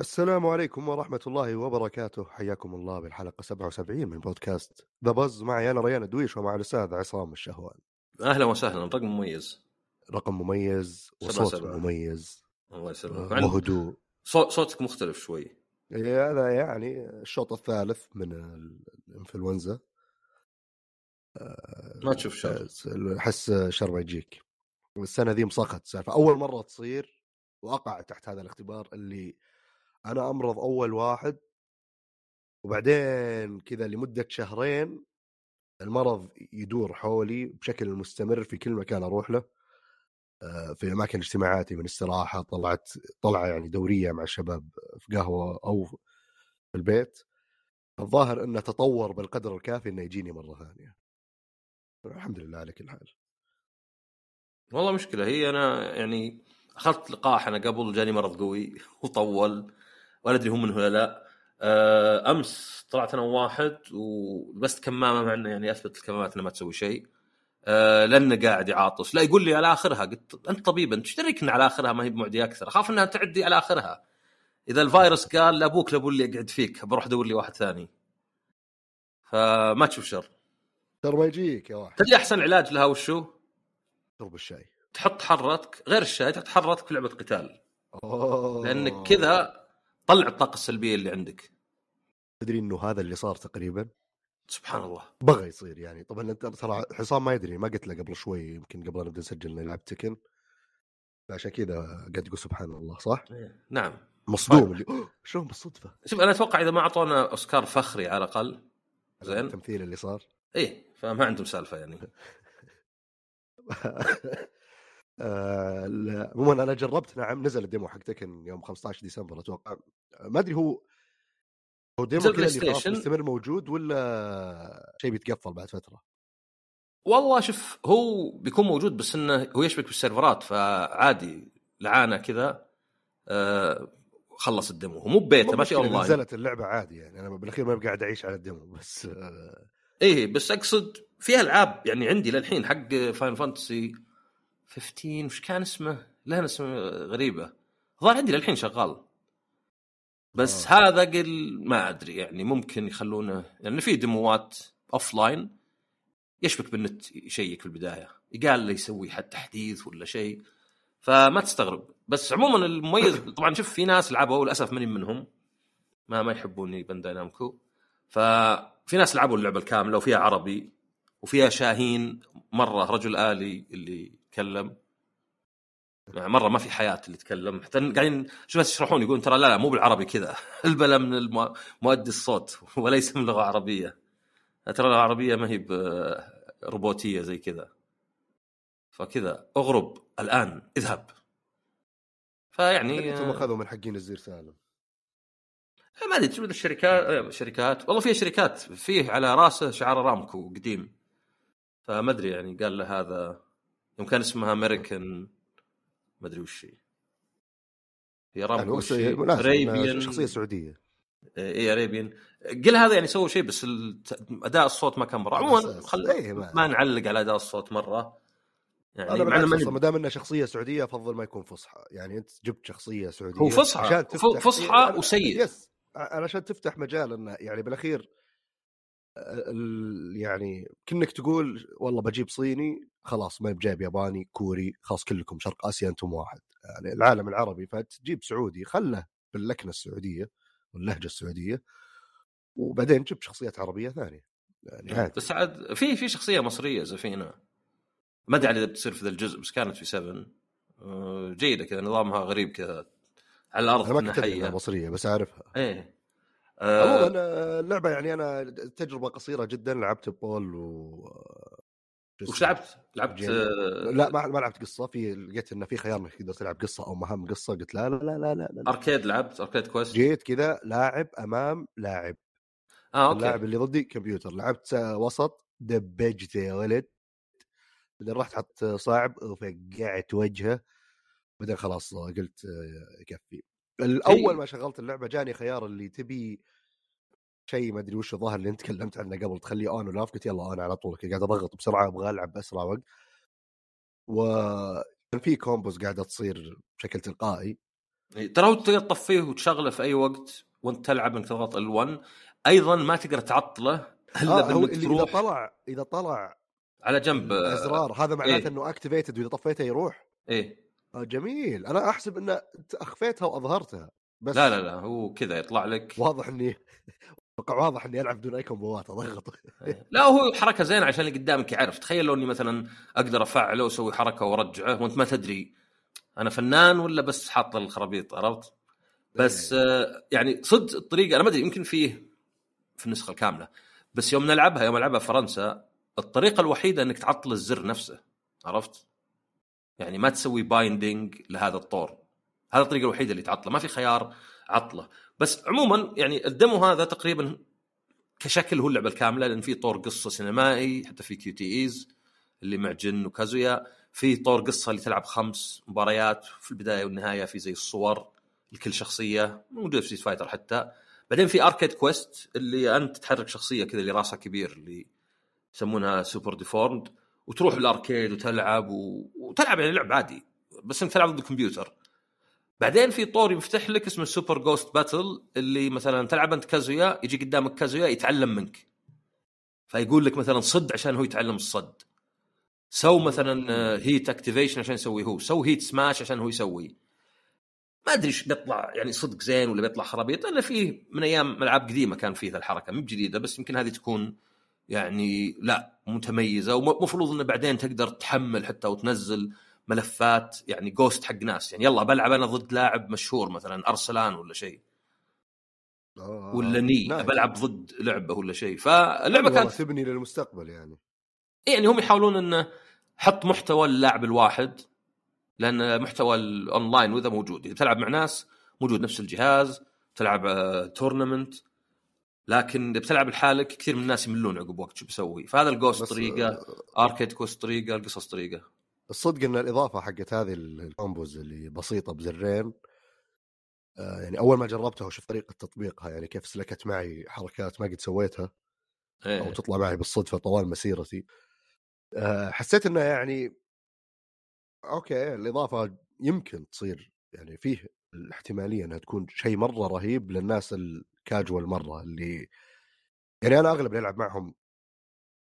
السلام عليكم ورحمة الله وبركاته. حياكم الله بالحلقة 77 من بودكاست ذا بز معي أنا ريان الدويش ومع الأستاذ عصام الشهوان. أهلا وسهلا. رقم مميز. رقم مميز وصوت سبعة. مميز الله يسلمك. وهدوء. صو- صوتك مختلف شوي. إيه، هذا يعني الشوط الثالث من الإنفلونزا. ما تشوف شر. أحس شر ما يجيك. السنة ذي مسخت سالفه أول مرة تصير وأقع تحت هذا الاختبار اللي أنا أمرض أول واحد وبعدين كذا لمدة شهرين المرض يدور حولي بشكل مستمر في كل مكان أروح له. آه، في أماكن اجتماعاتي من استراحة طلعت طلعة يعني دورية مع الشباب في قهوة أو في البيت. الظاهر إنه تطور بالقدر الكافي إنه يجيني مرة ثانية. الحمد لله على كل حال. والله مشكلة. هي أنا يعني أخذت لقاح أنا قبل جاني مرض قوي وطول ولا أدري هو منه ولا لا. آه، أمس طلعت أنا وواحد ولبست كمامة مع إنه يعني اثبت الكمامات انها ما تسوي شيء. آه، لأنه قاعد يعاطس. لا يقول لي على آخرها. قلت أنت طبيب أنت إيش تدريك ان على آخرها ما هي بمعدي أكثر؟ أخاف إنها تعدي على آخرها. إذا الفيروس قال لأبوك لابو اللي يقعد فيك بروح أدور لي واحد ثاني. فما تشوف شر. ترى ما يجيك يا واحد. تدري أحسن علاج لها وشو؟ شرب الشاي. تحط حرتك غير الشاي تحط حرتك في لعبة قتال. أوه. لأنك كذا طلع الطاقة السلبية اللي عندك. تدري إنه هذا اللي صار تقريبا؟ سبحان الله. بغى يصير يعني. طبعا أنت ترى حسام ما يدري ما قلت له قبل شوي يمكن قبل نبدأ نسجل نلعب تكن. عشان كذا قاعد تقول سبحان الله صح؟ نعم. مصدوم اللي "أوه، شلون بالصدفة؟ شوف أنا أتوقع إذا ما أعطونا أوسكار فخري على الأقل زين. التمثيل اللي صار. إيه. فما عندهم سالفة يعني. آه، عموما أنا جربت نعم نزل الديمو حق تكن يوم 15 ديسمبر أتوقع. ما أدري هو هو ديمو كذا اللي خلاص. مستمر موجود ولا شيء بيتقفل بعد فترة؟ والله شوف هو بيكون موجود بس إنه هو يشبك بالسيرفرات فعادي لعانة كذا آه خلص ال demo. هو مو ببيته ما في مشكلة، أونلاين. نزلت اللعبة عادي يعني. أنا بالأخير ما قاعد أعيش على ال demo بس آه، إيه بس أقصد في ألعاب يعني عندي للحين حق Final Fantasy 15 وش كان اسمه؟ له اسم غريبة الظاهر عندي للحين شغال بس. آه. هذا قل ما أدري يعني ممكن يخلونه يعني في ديموات offline يشبك بالنت يشيك في البداية قال له يسوي حد تحديث ولا شيء فما تستغرب بس عموما المميز طبعا شوف في ناس لعبوا للأسف ماني منهم ما ما يحبوني بانداي نامكو ففي ناس لعبوا اللعبة الكاملة وفيها عربي وفيها شاهين. مرة رجل آلي اللي يتكلم. يعني مرة ما في حياة اللي يتكلم. حتى قاعدين شو بس يشرحون؟ يقولون ترى لا لا مو بالعربي كذا. البلا من مؤدي الصوت وليس من لغة عربية. ترى اللغة العربيه ما هي روبوتية زي كذا. فكذا اغرب الآن. اذهب. فيعني ثم أخذوا من حقين الزير سالم. ما أدري تشوف الشركات الشركات والله في شركات فيه على راسه شعار رامكو قديم. فما أدري يعني قال له هذا يوم كان اسمها امريكان ما أدري وش هي. هي رامكو اريبيان شخصية سعودية. اي Arabian قل هذا يعني سووا شيء بس أداء الصوت ما كان مرة. عموما خل... إيه، ما- ما نعلق على أداء الصوت مرة. يعني أنا ما دام إنه شخصية سعودية أفضل ما يكون فصحى. يعني أنت جبت شخصية سعودية. هو فصحى. فصحى أنا- وسيء. yes. علشان تفتح مجال انه يعني بالأخير ال- يعني كأنك تقول والله بجيب صيني خلاص ما بجايب ياباني كوري خلاص كلكم شرق آسيا أنتم واحد. يعني العالم العربي فتجيب سعودي خله باللكنة السعودية واللهجة السعودية وبعدين جيب شخصيات عربية ثانية. يعني عادي. بس عاد في في شخصية مصرية زفينه ما أدري إذا بتصير في ذا الجزء بس كانت في 7 آه، جيدة كذا نظامها غريب كذا. على الأرض أنا ما كنت مصرية بس أعرفها. إيه. آه. آه، اللعبة يعني أنا تجربة قصيرة جدا لعبت بول و وش؟ لعبت؟ لعبت game. آه. لا ما ما لعبت قصة. في لقيت انه في خيار إنك تقدر تلعب قصة أو مهام قصة قلت لا لا لا لا لا, لا. أركيد لعبت Arcade Quest. جيت كذا لاعب أمام لاعب. آه okay. اللاعب اللي ضدي كمبيوتر. لعبت آه، وسط دبجت يا ولد. بعدين رحت حط صعب وفقعت وجهه. بعدين خلاص قلت آه، يكفي. الأول ما شغلت اللعبة جاني خيار اللي تبي شيء ما أدري وش الظاهر اللي أنت تكلمت عنه قبل تخليه on ولا قلت يلا on على طول قاعد أضغط بسرعة أبغى ألعب بأسرع وقت. وكان في combos قاعدة تصير بشكل تلقائي. ترى تقدر تطفيه وتشغله في أي وقت وأنت تلعب انك تضغط L1 أيضا ما تقدر تعطله إلا آه هو بإنك اللي إذا تروح طلع إذا طلع على جنب آه، أزرار هذا معناته إيه. إنه activated وإذا طفيته يروح. إيه آه جميل أنا أحسب إن أخفيتها وأظهرتها بس لا لا لا هو كذا يطلع لك واضح إني أتوقع واضح إني ألعب بدون أي كومبوات أضغط إيه. لا هو حركة زينة عشان اللي قدامك يعرف تخيل لو إني مثلا أقدر افعله واسوي حركة وأرجعه وأنت ما تدري أنا فنان ولا بس حاط الخرابيط عرفت؟ بس آه، يعني صدق الطريقة أنا ما أدري يمكن فيه في النسخة الكاملة بس يوم نلعبها يوم ألعبها فرنسا الطريقة الوحيدة إنك تعطل الزر نفسه عرفت؟ يعني ما تسوي binding لهذا الطور. هذا الطريقة الوحيدة اللي تعطله. ما في خيار عطله. بس عموما يعني ال demo هذا تقريبا كشكل هو اللعبة الكاملة لأن في طور قصة سينمائي حتى في QTEs اللي مع جن وكازويا. في طور قصة اللي تلعب خمس مباريات في البداية والنهاية في زي الصور لكل شخصية. موجودة في Street Fighter حتى. بعدين في Arcade Quest اللي أنت تحرك شخصية كذا اللي راسها كبير اللي يسمونها super deformed وتروح ال arcade وتلعب و... وتلعب يعني لعب عادي بس إنك تلعب ضد الكمبيوتر بعدين في طور يفتح لك اسمه Super Ghost Battle اللي مثلا تلعب أنت كازويا يجي قدامك كازويا يتعلم منك. فيقول لك مثلا صد عشان هو يتعلم الصد. سو مثلا heat activation عشان يسوي هو سو heat smash عشان هو يسوي ما أدري إيش بيطلع يعني صدق زين ولا بيطلع خرابيط إلا فيه من أيام ألعاب قديمة كان فيه ذا الحركة مو بجديدة بس يمكن هذه تكون يعني لا متميزة. ومفروض إنه بعدين تقدر تحمل حتى وتنزل ملفات يعني ghost حق ناس. يعني يلا بلعب أنا ضد لاعب مشهور مثلا أرسلان ولا شيء. آه. ولا ني nice. بلعب ضد لعبة ولا شيء. فاللعبة كانت تبني للمستقبل يعني. يعني هم يحاولون إنه حط محتوى اللاعب الواحد لأن محتوى الاونلاين وإذا موجود. اذا بتلعب مع ناس موجود نفس الجهاز تلعب tournament لكن إذا بتلعب لحالك كثير من الناس يملون عقب وقت شو بسوي فهذا ال ghost طريقة آه، Arcade Quest طريقة القصص طريقة. الصدق إن الإضافة حقت هذه ال combos اللي بسيطة بزرين آه، يعني أول ما جربتها وشفت طريقة تطبيقها يعني كيف سلكت معي حركات ما قد سويتها أو إيه. تطلع معي بالصدفة طوال مسيرتي. آه، حسيت إنه يعني okay الإضافة يمكن تصير يعني فيه الاحتمالية إنها تكون شيء مرة رهيب للناس الكاجوال مرة اللي يعني أنا أغلب اللي ألعب معهم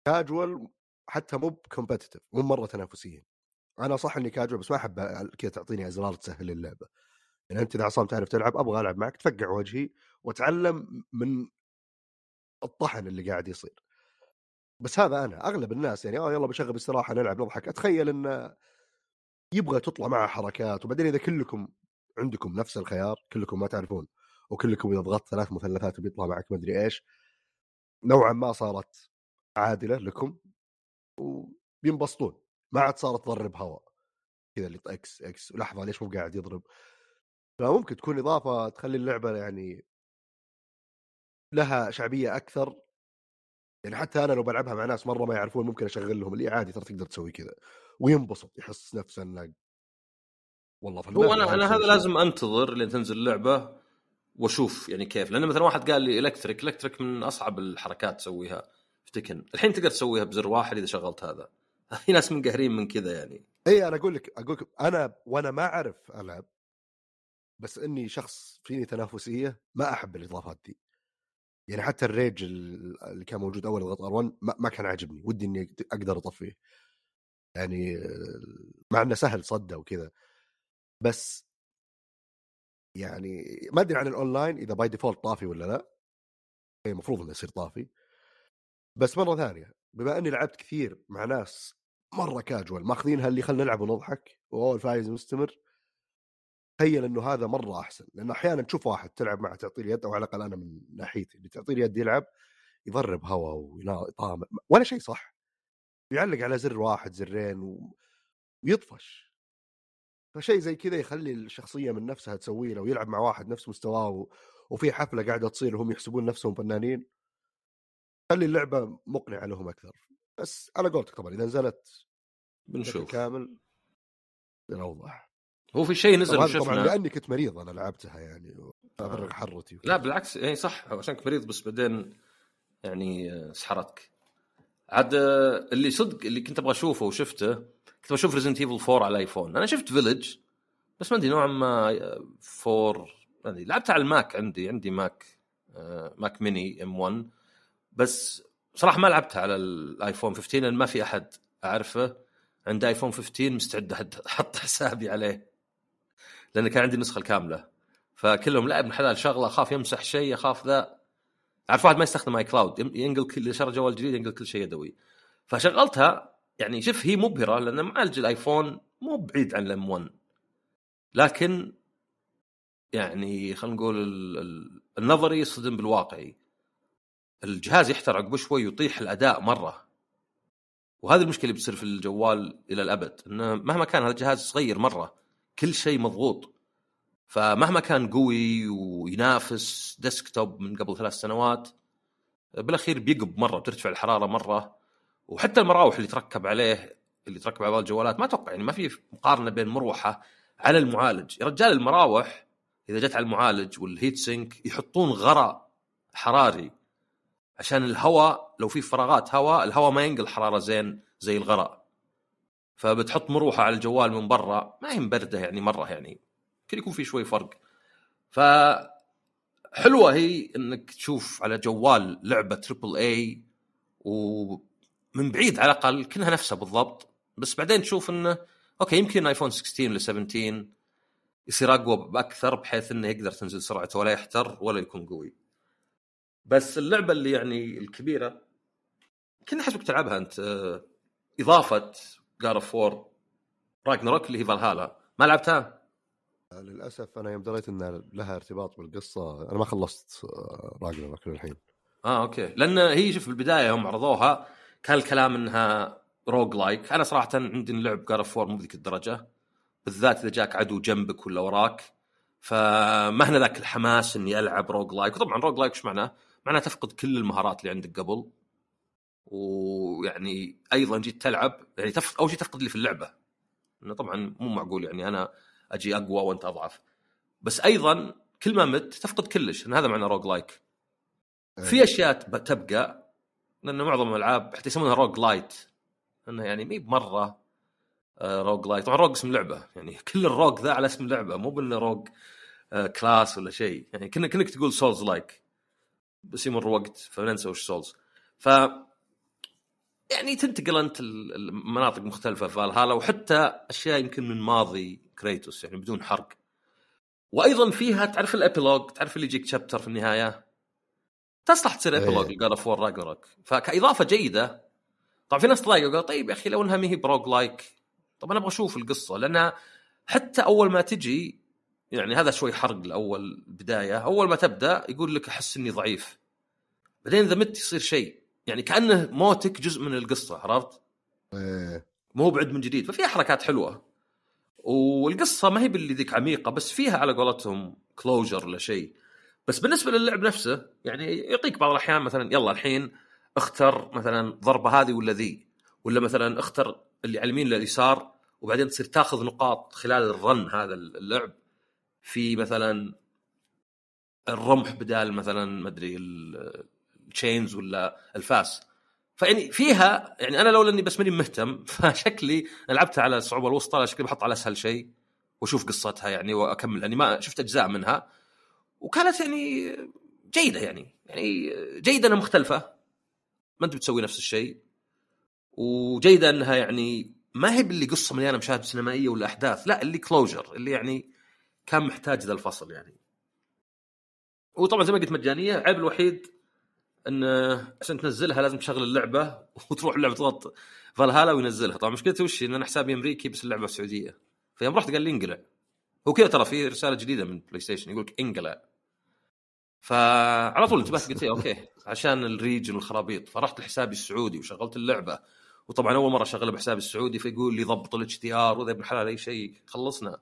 كاجوال حتى مو كومبتتف مو مرة تنافسيين. أنا صح إني كاجوال بس ما أحب كذا تعطيني إزرار تسهل اللعبة. يعني أنت إذا عصام تعرف تلعب أبغى ألعب معك تفقع وجهي وأتعلم من الطحن اللي قاعد يصير. بس هذا أنا أغلب الناس يعني آه يلا بشغل استراحة نلعب نضحك أتخيل انه يبغى تطلع معه حركات وبعدين إذا كلكم عندكم نفس الخيار كلكم ما تعرفون وكلكم إذا ضغطت ثلاث مثلثات بيطلع معك مدري إيش نوعا ما صارت عادلة لكم وبينبسطون ما عاد صارت تضرب هواء كذا اللي X X. ولحظه ليش مو قاعد يضرب؟ فممكن تكون إضافة تخلي اللعبة يعني لها شعبية أكثر. يعني حتى أنا لو بلعبها مع ناس مرة ما يعرفون ممكن أشغل لهم اللي عادي ترى تقدر تسوي كذا. وينبسط يحس نفسه إنه والله هو أنا أنا هذا. لازم أنتظر لين تنزل اللعبة وأشوف يعني كيف. لأن مثلا واحد قال لي electric electric من أصعب الحركات تسويها في Tekken. الحين تقدر تسويها بزر واحد إذا شغلت هذا. في ناس منقهرين من كذا يعني. إي أنا أقول لك أقول لك أنا وأنا ما أعرف ألعب بس إني شخص فيني تنافسية ما أحب الإضافات دي. يعني حتى ال rage ال- اللي كان موجود أول ضغط R1 ما ما كان عاجبني. ودي إني أقدر أطفيه. يعني مع إنه سهل صده وكذا. بس يعني ما أدري عن الأونلاين إذا by default طافي ولا لا. هي المفروض إنه يصير طافي. بس مرة ثانية بما إني لعبت كثير مع ناس مرة كاجوال ماخذينها اللي خلينا نلعب ونضحك وهو الفايز مستمر تخيل إنه هذا مرة أحسن لأنه أحيانا تشوف واحد تلعب معه تعطيه اليد أو على الأقل أنا من ناحيتي اللي تعطيه اليد يلعب يضرب هوا ويطامر ولا شيء صح. يعلق على زر واحد زرين و... ويطفش. فشيء زي كذا يخلي الشخصية من نفسها تسوي له ويلعب مع واحد نفس مستواه و... وفي حفلة قاعدة تصير وهم يحسبون نفسهم فنانين خلي اللعبة مقنعة لهم أكثر. بس على قولتك طبعا إذا نزلت بنشوف. كامل اوضح هو في شيء نزل طبعا, طبعا وشفنا لأني كنت مريض أنا لعبتها يعني افرغ حرتي لا بالعكس يعني صح عشانك مريض بس بعدين يعني آه، سحرتك. عاد آه، اللي صدق اللي كنت أبغى أشوفه وشفته كنت بشوف Resident Evil 4 على ال iPhone أنا شفت Village بس ما أدري نوعا ما 4 ما أدري. لعبت على ال Mac عندي عندي Mac آه، Mac mini M1 بس صراحة ما لعبتها على ال iPhone 15 لأن ما في أحد أعرفه. عنده iPhone 15 مستعد أحط حسابي عليه. لأن كان عندي النسخة الكاملة. فكلهم لا ابن حلال شغلة أخاف يمسح شيء أخاف ذا. عارف واحد ما يستخدم اي cloud ينقل كل شرى جوال جديد ينقل كل شيء يدوي. فشغلتها يعني شوف هي مبهرة لأن معالج الآيفون مو بعيد عن ال M1 لكن يعني خلينا نقول ال- ال- النظري يصطدم بالواقعي. الجهاز يحتر عقب شوي ويطيح الأداء مرة. وهذه المشكلة اللي بتصير في الجوال إلى الأبد إنه مهما كان هذا الجهاز صغير مرة كل شيء مضغوط. فمهما كان قوي وينافس desktop من قبل ثلاث سنوات بالأخير بيقب مرة بترتفع الحرارة مرة. وحتى المراوح اللي تركب عليه اللي تركب على الجوالات ما أتوقع يعني ما في مقارنة بين مروحة على المعالج. يا رجال المراوح إذا جت على المعالج وال heat sink يحطون غراء حراري عشان الهواء لو في فراغات هواء الهواء ما ينقل حرارة زين زي الغراء فبتحط مروحة على الجوال من برا ما هي مبردة يعني مرة يعني يمكن يكون في شوي فرق. ف حلوة هي إنك تشوف على جوال لعبة triple A ومن بعيد على الأقل كانها نفسها بالضبط. بس بعدين تشوف إنه okay يمكن ايفون 16 ل 17 يصير أقوى بأكثر بحيث إنه يقدر تنزل سرعته ولا يحتر ولا يكون قوي. بس اللعبة اللي يعني الكبيرة كنا حسبك تلعبها أنت آه، إضافة God of War Ragnarök اللي هي فالهالا ما لعبتها؟ للأسف أنا يوم دريت إن لها ارتباط بالقصة أنا ما خلصت Ragnarök للحين. آه okay. لأن هي شوف في البداية يوم عرضوها كان الكلام انها roguelike أنا صراحة عندي لعب جار اوف مو بذيك الدرجة. بالذات إذا جاك عدو جنبك ولا وراك. فما هنا ذاك الحماس إني ألعب roguelike وطبعا roguelike إيش معناه؟ معناه تفقد كل المهارات اللي عندك قبل. ويعني أيضا جيت تلعب يعني تفقد أول شيء تفقد اللي في اللعبة. إنه طبعا مو معقول يعني أنا أجي أقوى وأنت أضعف. بس أيضا كل ما مت تفقد كلش. هذا معنى roguelike في أشياء تب- تبقى. لأن معظم الألعاب حتى يسمونها roguelite. انه يعني مي بمرة آه، roguelite. طبعا Rogue اسم لعبة. يعني كل ال rogue ذا على اسم لعبة مو بانه rogue آه، class ولا شيء. يعني كنا كنك تقول souls-like بس يمر وقت فننسى وش souls ف يعني تنتقل أنت ال- المناطق مختلفة في فالهالا وحتى أشياء يمكن من ماضي كريتوس يعني بدون حرق. وأيضا فيها تعرف ال epilogue؟ تعرف اللي يجيك chapter في النهاية؟ تصلح تصير. epilogue ل God of War Ragnarök فكإضافة جيدة طبعا في ناس تضايقوا قالوا طيب يا أخي لو إنها ما هي ب roguelike طب أنا أبغى أشوف القصة لانها حتى أول ما تجي يعني هذا شوي حرق الأول بداية أول ما تبدأ يقول لك أحس إني ضعيف بعدين إذا مت يصير شيء يعني كأنه موتك جزء من القصة عرفت؟ إيه. مو بعد من جديد ففيها حركات حلوة والقصة ما هي باللي ذيك عميقة بس فيها على قولتهم كلوجر ولا شيء بس بالنسبة للعب نفسه يعني يعطيك بعض الأحيان مثلا يلا الحين اختر مثلا ضربة هذه ولا ذي ولا مثلا اختر اللي على اليمين ولا اليسار وبعدين تصير تاخذ نقاط خلال ال run هذا اللعب في مثلا الرمح بدال مثلا ما أدري ال- ال chains ولا الفاس. فيعني فيها يعني أنا لولا إني بس ماني مهتم فشكلي لعبتها على الصعوبة الوسطى شكلي بحط على أسهل شيء وأشوف قصتها يعني وأكمل يعني ما شفت أجزاء منها. وكانت يعني جيدة يعني. يعني جيدة إنها مختلفة. ما أنت بتسوي نفس الشيء. وجيدة إنها يعني ما هي باللي قصة مليانة مشاهد سينمائية ولا أحداث. لا اللي كلوجر اللي يعني كان محتاج ذا الفصل يعني. وطبعا زي ما قلت مجانية العيب الوحيد إن عشان تنزلها لازم تشغل اللعبة وتروح اللعبه تضغط فالهالا وينزلها. طبعا مشكلتي وش إن أنا حسابي أمريكي بس اللعبة سعودية. فيوم رحت قال لي انقلع. هو كذا ترى في رسالة جديدة من PlayStation يقول لك انقلع. فعلى طول انتبهت قلت إيه okay عشان ال region والخرابيط. فرحت لحسابي السعودي وشغلت اللعبة. وطبعا أول مرة أشغلها بحسابي السعودي فيقول لي ضبط ال HDR وذا ابن أي شيء. خلصنا.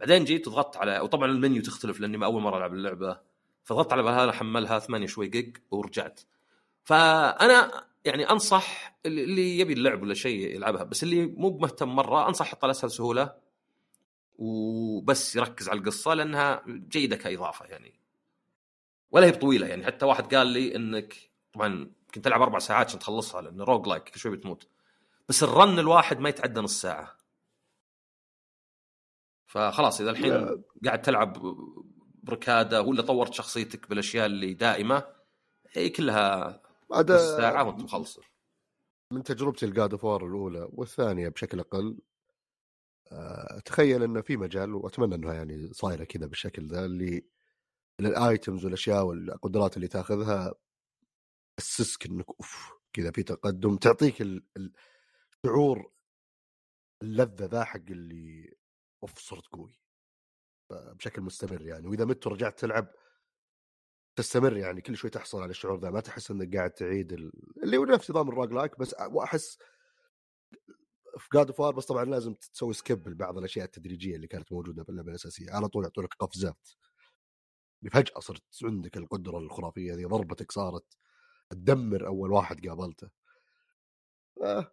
بعدين جيت وضغطت على وطبعا المنيو تختلف لأني ما أول مرة ألعب اللعبة. فضغطت على هذا حملها 8 شوي جيج ورجعت. فأنا يعني أنصح اللي- يبي اللعب ولا شيء يلعبها. بس اللي مو مهتم مرة أنصح يحط على أسهل سهولة. وبس يركز على القصة لأنها جيدة كإضافة يعني. ولا هي بطويلة يعني. حتى واحد قال لي إنك طبعا كنت ألعب أربع ساعات عشان تخلصها لأن roguelike كل شوي بتموت. بس ال run الواحد ما يتعدى نص ساعة. فخلاص إذا الحين قاعد تلعب بركادة ولا طورت شخصيتك بالأشياء اللي دائمة هي كلها بعد نص ساعة وأنت مخلص من تجربتي ال God of War الأولى والثانية بشكل أقل آه، أتخيل إنه في مجال وأتمنى إنها يعني صايرة كذا بالشكل ذا اللي ال items والأشياء والقدرات اللي تأخذها تحسسك إنك أوف كذا في تقدم تعطيك ال- ال- شعور اللذة ذا حق اللي أوف صرت قوي. بشكل مستمر يعني. وإذا مت ورجعت تلعب تستمر يعني. كل شوي تحصل على الشعور ذا. ما تحس إنك قاعد تعيد ال... اللي هو نفس نظام ال roguelike بس وأحس في God of War بس طبعا لازم تسوي skip لبعض الأشياء التدريجية اللي كانت موجودة في اللعبة الأساسية. على طول يعطوا لك قفزات. فجأة صرت عندك القدرة الخرافية ذي ضربتك صارت تدمر أول واحد قابلته آه.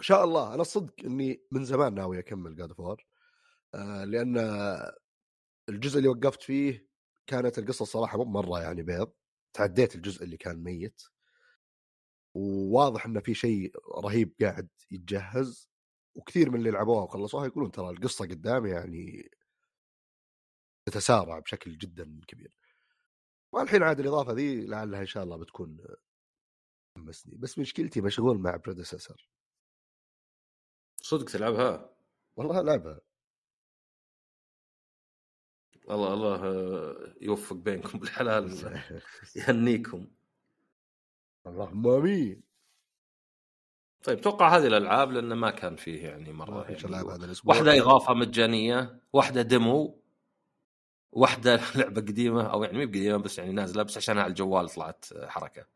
إن شاء الله أنا الصدق إني من زمان ناوي أكمل God of War آه لأن الجزء اللي وقفت فيه كانت القصة صراحة مو مرة يعني بيض تعديت الجزء اللي كان ميت وواضح انه في شيء رهيب قاعد يتجهز وكثير من اللي لعبوها وخلصوها يقولون ترى القصة قدام يعني تتسارع بشكل جدا كبير. والحين عاد الإضافة ذي لعلها إن شاء الله بتكون حمسني بس مشكلتي مشغول مع بريدسيسور صدق تلعبها؟ والله لعبها الله الله يوفق بينكم. بالحلال يهنيكم. اللهم آمين. طيب توقع هذه الألعاب لأنه ما كان فيه يعني مرة يعني واحدة إضافة مجانية واحدة ديمو واحدة لعبة قديمة أو يعني مو قديمه بس يعني نازلة بس عشان على الجوال طلعت حركة.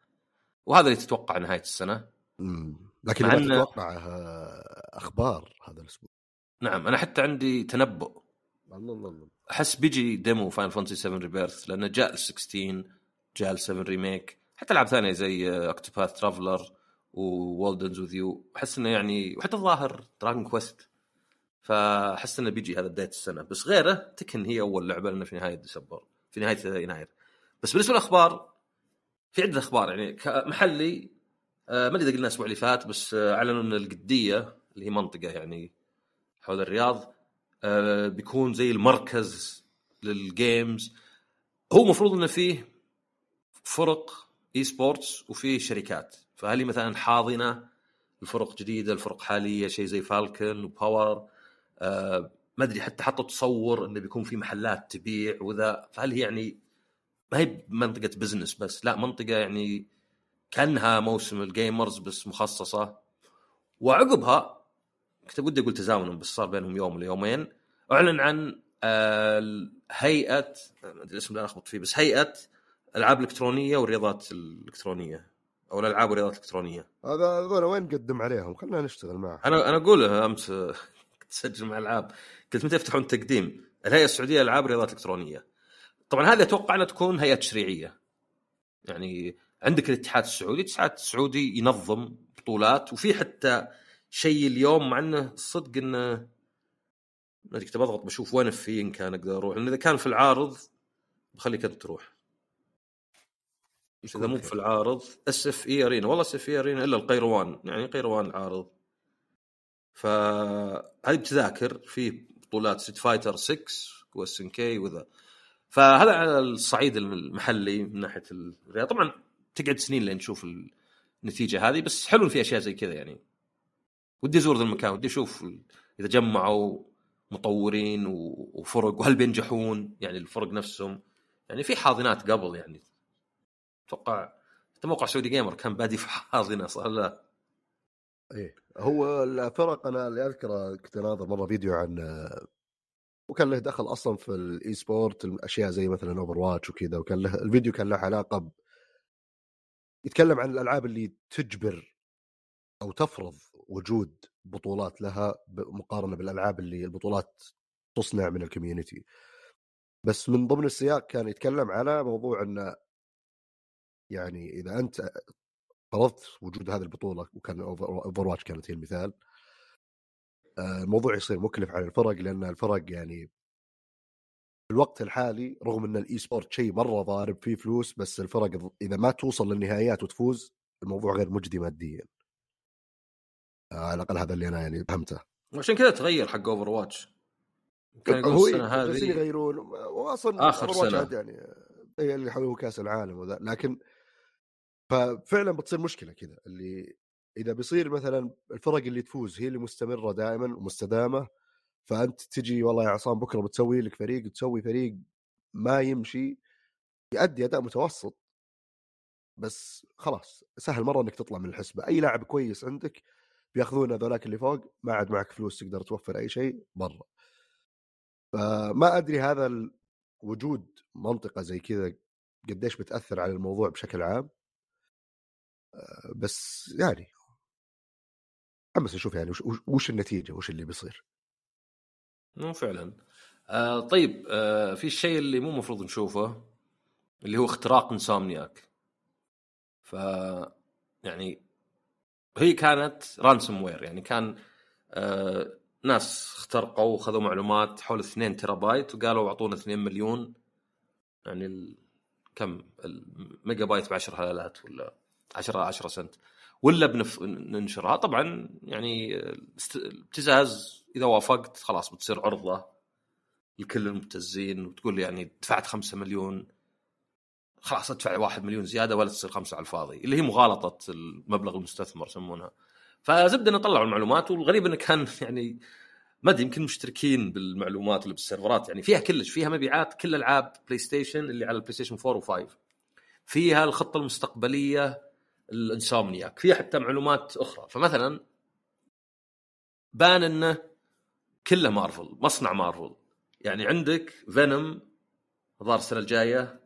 وهذا اللي تتوقع نهاية السنة. مم. لكن ما إنه- تتوقع آه، أخبار هذا الأسبوع. نعم أنا حتى عندي تنبؤ. الله الله الله. أحس بيجي demo Final Fantasy 7 Rebirth لأنه جاء ال 16 جاء ال 7 Remake حتى العاب ثانية زي Octopath Traveler وولدنز وذ يو أحس إنه يعني وحتى الظاهر Dragon Quest فأحس إنه بيجي هذا بدايه السنة. بس غيره تكن هي أول لعبة لنا في نهاية ديسمبر. في نهاية يناير. بس بالنسبة للأخبار في عدة أخبار. يعني كمحلي آه، ما أدري إذا قلنا الأسبوع اللي فات بس آه، أعلنوا إن القدية اللي هي منطقة يعني حول الرياض آه، بيكون زي المركز لل games هو المفروض إنه فيه فرق esports وفيه شركات. فهل مثلا حاضنة الفرق جديدة الفرق حالية شيء زي فالكن وباور ما أدري حتى حطوا تصور إنه بيكون في محلات تبيع وذا فهل هي يعني ما هي منطقة business بس لا منطقة يعني كأنها موسم ال gamers بس مخصصة. وعقبها كنت ودي أقول تزامن بس صار بينهم يوم ولا يومين. أعلن عن آه، هيئة ما أدري الاسم لا الخبط فيه بس هيئة الألعاب الإلكترونية والرياضات الإلكترونية أو الألعاب والرياضات الإلكترونية. هذا هذول وين نقدم عليهم؟ خلينا نشتغل معهم. أنا أنا أقولها أمس. اسجل مع العاب قلت متى يفتحون التقديم؟ الهيئه السعودية للالعاب والرياضات الالكترونيه. طبعا هذه أتوقع أنها تكون هيئة تشريعيه. يعني عندك الاتحاد السعودي، الاتحاد السعودي ينظم بطولات وفي حتى شيء اليوم مع إنه الصدق انه ما أدري كنت بضغط بشوف وين في إن كان أقدر أروح لأن إذا كان في العارض بخليك أنت تروح. إذا مو في العارض اس اف اي ارينا والله اس اف اي ارينا إلا القيروان يعني قيروان العارض فهذه بتذاكر في بطولات ستريت فايتر 6 و SNK وذا. فهذا على الصعيد المحلي من ناحية الرياضة. طبعا تقعد سنين لين تشوف النتيجة هذه بس حلو في أشياء زي كذا يعني. ودي أزور ذا المكان ودي أشوف إذا جمعوا مطورين وفرق وهل بينجحون؟ يعني الفرق نفسهم. يعني في حاضنات قبل يعني. أتوقع حتى موقع Saudi Gamer كان بادي في حاضنة صار له إيه. هو الفرق أنا اللي أذكره كنت أناظر مرة فيديو عن وكان له دخل أصلا في ال esport الأشياء زي مثلا Overwatch وكذا وكان له الفيديو كان له علاقة ب... يتكلم عن الألعاب اللي تجبر أو تفرض وجود بطولات لها مقارنه بالألعاب اللي البطولات تصنع من ال community بس من ضمن السياق كان يتكلم على موضوع إنه يعني إذا أنت فرضت وجود هذه البطولة وكان Overwatch كانت هي المثال. آه، الموضوع يصير مكلف على الفرق لأن الفرق يعني في الوقت الحالي رغم إن ال esport شيء مرة ضارب فيه فلوس بس الفرق إذا ما توصل للنهائيات وتفوز الموضوع غير مجدي ماديا. آه، على الأقل هذا اللي أنا يعني فهمته. وعشان كذا تغير حق Overwatch كان يقول هو السنة هذه يغيرون واصلا سنة. عاد يعني اللي حولوا كأس العالم وذا لكن ففعلا بتصير مشكلة كذا اللي إذا بيصير مثلا الفرق اللي تفوز هي اللي مستمرة دائما ومستدامة فأنت تجي والله يا عصام بكرة بتسوي لك فريق تسوي فريق ما يمشي يؤدي أداء متوسط. بس خلاص سهل مرة إنك تطلع من الحسبة. أي لاعب كويس عندك بيأخذون هذولاك اللي فوق ما عاد معك فلوس تقدر توفر أي شيء برا. فما أدري هذا وجود منطقة زي كذا قديش بتأثر على الموضوع بشكل عام. بس يعني متحمس أشوف يعني وش, وش- النتيجة؟ وش اللي بيصير؟ مو فعلا. آه طيب آه في الشيء اللي مو مفروض نشوفه اللي هو اختراق انسومنياك ف يعني هي كانت رانسوم وير يعني كان آه ناس اخترقوا وخذوا معلومات حول 2 تيرا بايت وقالوا أعطونا 2 مليون يعني ال... كم الميجا بايت ب 10 هلالات ولا 10 10 سنت. ولا بنف... ننشرها. طبعا يعني الابتزاز إذا وافقت خلاص بتصير عرضة لكل المبتزين. وتقول يعني دفعت 5 مليون. خلاص أدفع 1 مليون زيادة ولا تصير خمسة على الفاضي. اللي هي مغالطة المبلغ المستثمر يسمونها. فزبده انه طلعوا المعلومات. والغريب إنه كان يعني ما أدري يمكن مشتركين بالمعلومات اللي بالسيرفرات. يعني فيها كلش. فيها مبيعات كل ألعاب بلاي ستيشن اللي على البلاي ستيشن 4 و5 فيها الخطة المستقبلية ال Insomniac. فيها حتى معلومات أخرى. فمثلا بان إنه كله مارفل مصنع مارفل. يعني عندك Venom ظهر السنة الجاية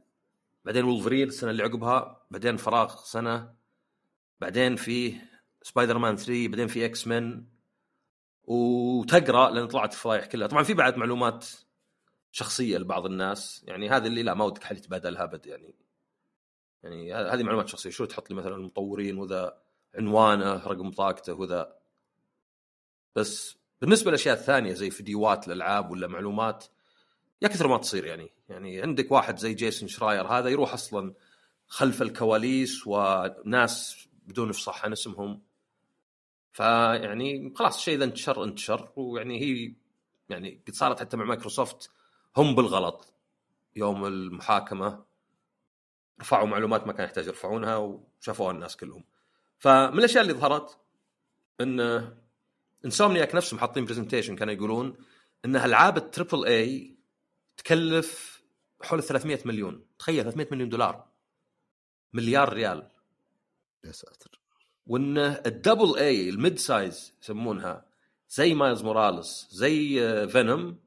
بعدين وولفرين السنة اللي عقبها بعدين فراغ سنة بعدين في سبايدر مان 3 بعدين في X-Men. وتقرأ لأن طلعت الفضايح كلها. طبعا في بعد معلومات شخصية لبعض الناس. يعني هذه اللي لا ما ودك حد يتبادلها أبد يعني. يعني هذه معلومات شخصية. شو تحط لي مثلا المطورين وذا عنوانه رقم بطاقته وذا. بس بالنسبة للأشياء الثانية زي فيديوهات الألعاب ولا معلومات يا كثر ما تصير يعني. يعني عندك واحد زي Jason Schreier هذا يروح أصلا خلف الكواليس وناس بدون إفصاح عن اسمهم. فيعني خلاص الشيء إذا انتشر انتشر. ويعني هي يعني قد صارت حتى مع مايكروسوفت هم بالغلط. يوم المحاكمة رفعوا معلومات ما كان يحتاج يرفعونها وشافوها الناس كلهم. فمن الأشياء اللي ظهرت إن Insomniac نفسهم حاطين presentation كانوا يقولون إن العاب ال triple A تكلف حول 300 مليون. تخيل 300 مليون دولار. مليار ريال. يا ساتر. وإن ال double A ال mid size يسمونها زي Miles Morales زي Venom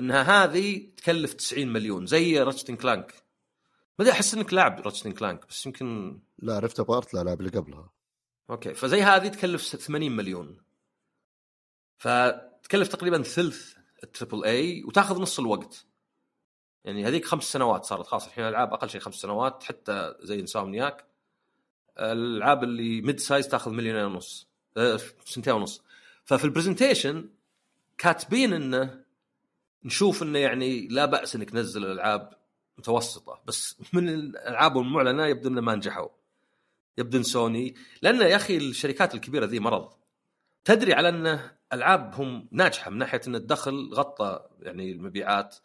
إنها هذه تكلف 90 مليون زي Ratchet and Clank. ما ادري أحس إنك لاعب Ratchet and Clank بس يمكن لا Rift Apart لا لا اللي قبلها. okay فزي هذه تكلف 80 مليون. فتكلف تقريبا ثلث ال triple A وتاخذ نص الوقت. يعني هذيك خمس سنوات صارت. خلاص الحين الألعاب أقل شيء خمس سنوات حتى زي Insomniac الألعاب اللي mid size تاخذ مليونين ونص. آه، سنتين ونص. ففي ال presentation كاتبين إنه نشوف إنه يعني لا بأس إنك تنزل الألعاب متوسطة بس من الألعاب المعلنه يبدو انه ما نجحوا. يبدو سوني. لأن يا أخي الشركات الكبيرة ذي مرض. تدري على أن العابهم ناجحة من ناحية أن الدخل غطى يعني المبيعات.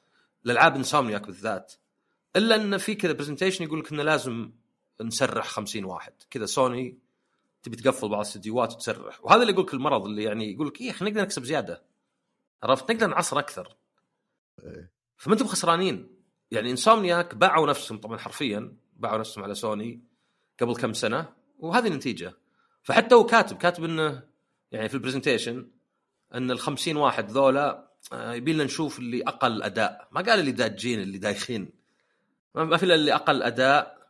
الألعاب Insomniac بالذات. إلا أن في كذا presentation يقول لك إنه لازم نسرح 50 واحد. كذا سوني تبي تقفل بعض الاستديوهات وتسرح. وهذا اللي يقول لك المرض اللي يعني يقول لك إيه إحنا نقدر نكسب زيادة. عرفت؟ نقدر نعصر أكثر. إيه. فما أنتم خسرانين. يعني Insomniac باعوا نفسهم طبعا حرفيا باعوا نفسهم على سوني قبل كم سنة وهذه النتيجة. فحتى هو كاتب كاتب إنه يعني في ال presentation إن ال 50 واحد ذولا آه، يبي لنا نشوف اللي أقل أداء. ما قال اللي داجين اللي دايخين. ما في إلا اللي أقل أداء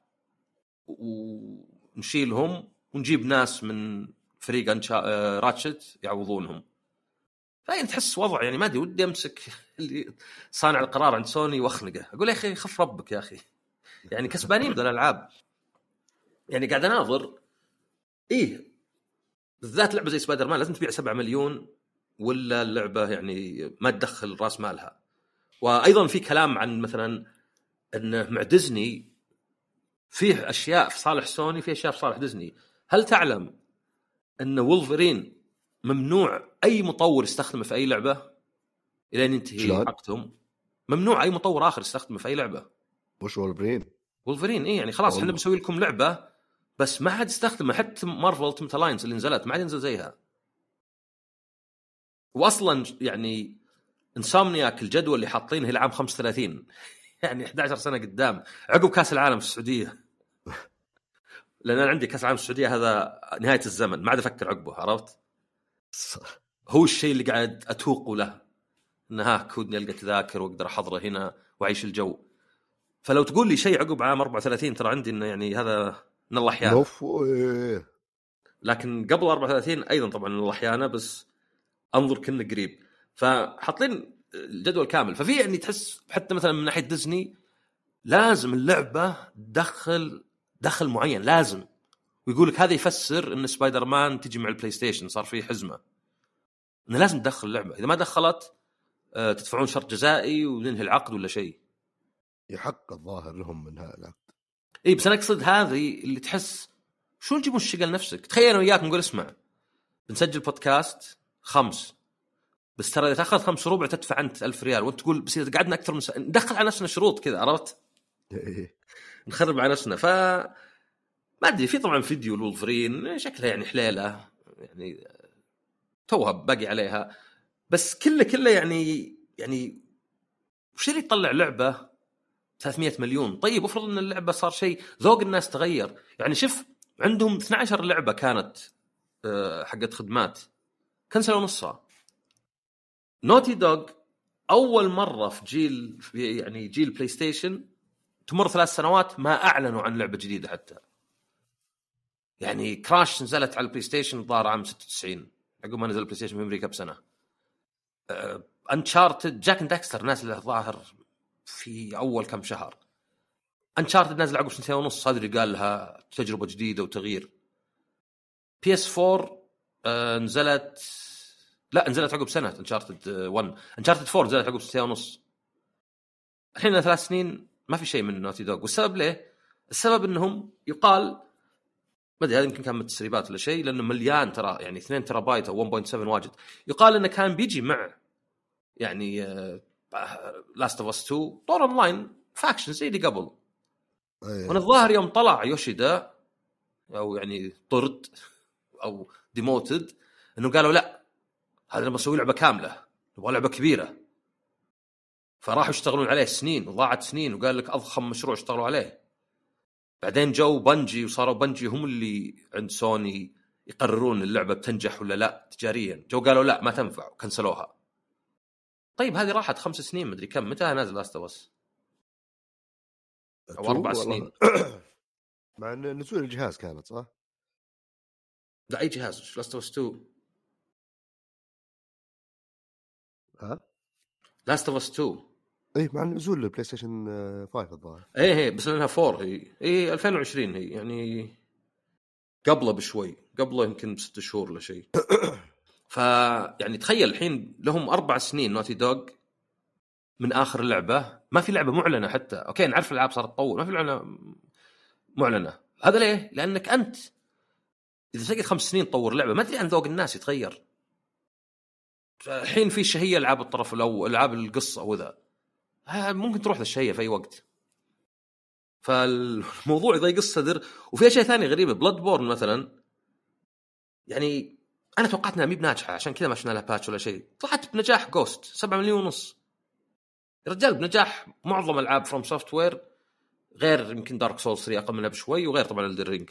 ونشيلهم ونجيب ناس من فريق. آه، Ratchet يعوضونهم. فيعني تحس وضع يعني ما أدري ودي أمسك اللي صانع القرار عند سوني وأخنقه. أقول يا أخي خف ربك يا أخي. يعني كسبانين ذول الالعاب يعني قاعد أناظر. إيه بالذات لعبة زي سبايدر مان لازم تبيع 7 مليون ولا اللعبة يعني ما تدخل راس مالها. وأيضا في كلام عن مثلا انه مع ديزني فيه أشياء في صالح سوني في أشياء في صالح ديزني. هل تعلم إن وولفرين ممنوع أي مطور يستخدمه في أي لعبة الين ينتهي؟ عقدهم ممنوع أي مطور آخر يستخدمه في أي لعبة وش وولفرين؟ وولفرين اي يعني خلاص إحنا. بنسوي لكم لعبة بس ما حد يستخدمها حتى Marvel Ultimate Alliance اللي نزلت ما حد ينزل زيها واصلا يعني Insomniac الجدول اللي حاطينه إلى عام 35 يعني 11 سنة قدام عقب كأس العالم في السعودية لأن أنا عندي كأس العالم في السعودية هذا نهاية الزمن ما عاد أفكر عقبه عرفت؟ هو الشيء اللي قاعد اتوق له ان ها كودني ألقى تذاكر وأقدر أحضره هنا وأعيش الجو. فلو تقول لي شيء عقب عام 34 ترى عندي إنه يعني هذا من الله أحيانا نوف إيه. لكن قبل 34 أيضا طبعا من الله أحيانا بس أنظر كنا قريب. فحاطين الجدول كامل. ففي يعني تحس حتى مثلا من ناحية ديزني لازم اللعبة تدخل دخل معين لازم. ويقول لك هذا يفسر إن سبايدر مان تجي مع البلاي ستيشن صار فيه حزمة. إنه لازم تدخل اللعبة. إذا ما دخلت آه، تدفعون شرط جزائي وننهي العقد ولا شيء. يحق الظاهر لهم من هذا إي بس أنا أقصد هذه اللي تحس شو تجيب الشقا لنفسك؟ تخيل أنا وياك نقول اسمع بنسجل بودكاست خمس بس ترى إذا تأخذ خمس ربع تدفع أنت ألف ريال وأنت تقول بس إذا قعدنا أكثر من سنة ندخل على نفسنا شروط كذا عرفت؟ إيه. نخرب على نفسنا. ف ما أدري في طبعا فيديو الولفرين شكلها يعني حليله يعني توها باقي عليها بس كله كله يعني يعني وش اللي يطلع لعبة 300 مليون؟ طيب افرض إن اللعبة صار شيء ذوق الناس تغير. يعني شوف عندهم 12 لعبة كانت آه، حقت خدمات. كنسلوا نصها نوتي دوغ أول مرة في جيل يعني جيل بلاي ستيشن تمر ثلاث سنوات ما أعلنوا عن لعبة جديدة حتى. يعني Crash نزلت على البلاي ستيشن الظاهر عام 96 عقب ما نزل البلاي ستيشن في أمريكا بسنة. Uncharted Jak Daxter نازلة الظاهر في أول كم شهر. Uncharted نازل عقب سنتين ونص اللي قال لها تجربة جديدة وتغيير. PS 4 آه نزلت لا نزلت عقب سنة Uncharted 1 Uncharted 4 نزلت عقب سنتين ونص. الحين ثلاث سنين ما في شيء من Naughty Dog والسبب ليه؟ السبب إنهم يقال ما أدري هذا يمكن كان من التسريبات ولا شيء لأنه مليان ترى يعني 2 تيرا بايت أو 1.7 واجد. يقال إنه كان بيجي مع يعني Last of Us 2 طور online Factions زي اللي قبل. إيه. وأنا الظاهر يوم طلع يوشيدا أو يعني طرد أو demoted انه قالوا لا هذا نبغى نسوي لعبة كاملة نبغى لعبة كبيرة. فراحوا يشتغلون عليه سنين وضاعت سنين وقال لك أضخم مشروع اشتغلوا عليه. بعدين جو Bungie وصاروا Bungie هم اللي عند سوني يقررون اللعبة بتنجح ولا لا تجاريا جو قالوا لا ما تنفع وكنسلوها طيب هذه راحت خمس سنين مدري كم متى نازل Last of أربع والله. سنين. مع نزول الجهاز كانت صح؟ لا أي جهاز Last of Us 2 ها؟ Last of Us 2 اي مع نزول البلاي ستيشن آه، 5 الظاهر. إيه إيه بس لانها 4 هي اي 2020 هي يعني قبله بشوي قبله يمكن بست شهور ولا شيء. ف يعني تخيل الحين لهم أربع سنين Naughty Dog من آخر لعبة. ما في لعبة معلنة حتى. okay نعرف الألعاب صارت تطور ما في لعبة معلنة. هذا ليه؟ لأنك أنت إذا تقعد خمس سنين تطور لعبة ما ادري عن ذوق الناس يتغير. الحين في شهية ألعاب الطرف الأول ألعاب القصة وذا. ممكن تروح الشهية في أي وقت. فالموضوع يضيق الصدر وفي أشياء ثانية غريبة Bloodborne مثلا. يعني أنا توقعت إنها مي بناجحة عشان كذا ما شفنا لها patch ولا شيء. طلعت بنجاح just 7 مليون ونص. رجال بنجاح معظم ألعاب FromSoftware غير يمكن Dark Souls 3 أقل منها بشوي وغير طبعا Elden Ring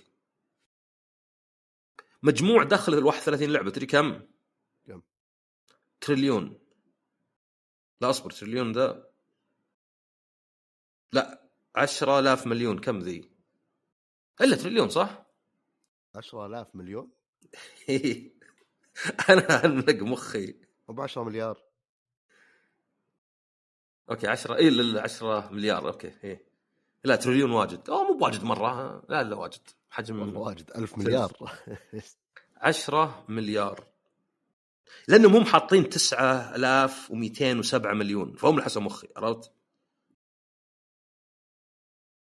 مجموع دخل ال 31 لعبة تدري كم؟ كم؟ تريليون. لا أصبر تريليون ذا لا 10000 مليون كم ذي؟ إلا تريليون صح؟ 10000 مليون؟ أنا علق مخي. ب 10 مليار. okay 10 اي لا 10 مليار okay اي لا تريليون واجد. أو مو بواجد مرة لا لا واجد. حجم واجد 1000 مليار. 10 مليار. لانهم هم حاطين 9207 مليون فهم اللي حسوا مخي عرفت؟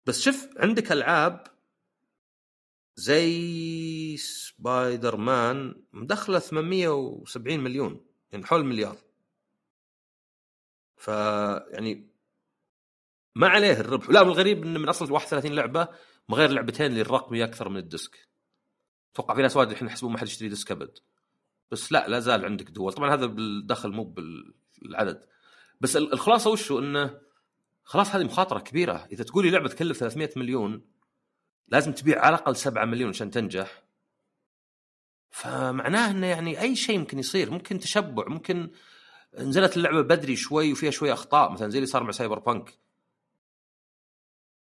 بس شوف عندك ألعاب زي سبايدر مان مدخله 870 مليون يعني حول مليار. ف يعني ما عليه الربح. لا والغريب إن من أصل 31 لعبة مغير لعبتين اللي الرقمي أكثر من ال disc. أتوقع في ناس وايد الحين يحسبون ما حد يشتري disc أبد. بس لا لا زال عندك دول. طبعا هذا بالدخل مو بالعدد. بس الخلاصة وشو؟ إنه خلاص هذه مخاطرة كبيرة. إذا تقولي لعبة تكلف 300 مليون لازم تبيع على الأقل 7 مليون عشان تنجح. فمعناه إنه يعني أي شيء ممكن يصير ممكن تشبع ممكن نزلت اللعبة بدري شوي وفيها شوي أخطاء مثلا زي اللي صار مع سايبربانك.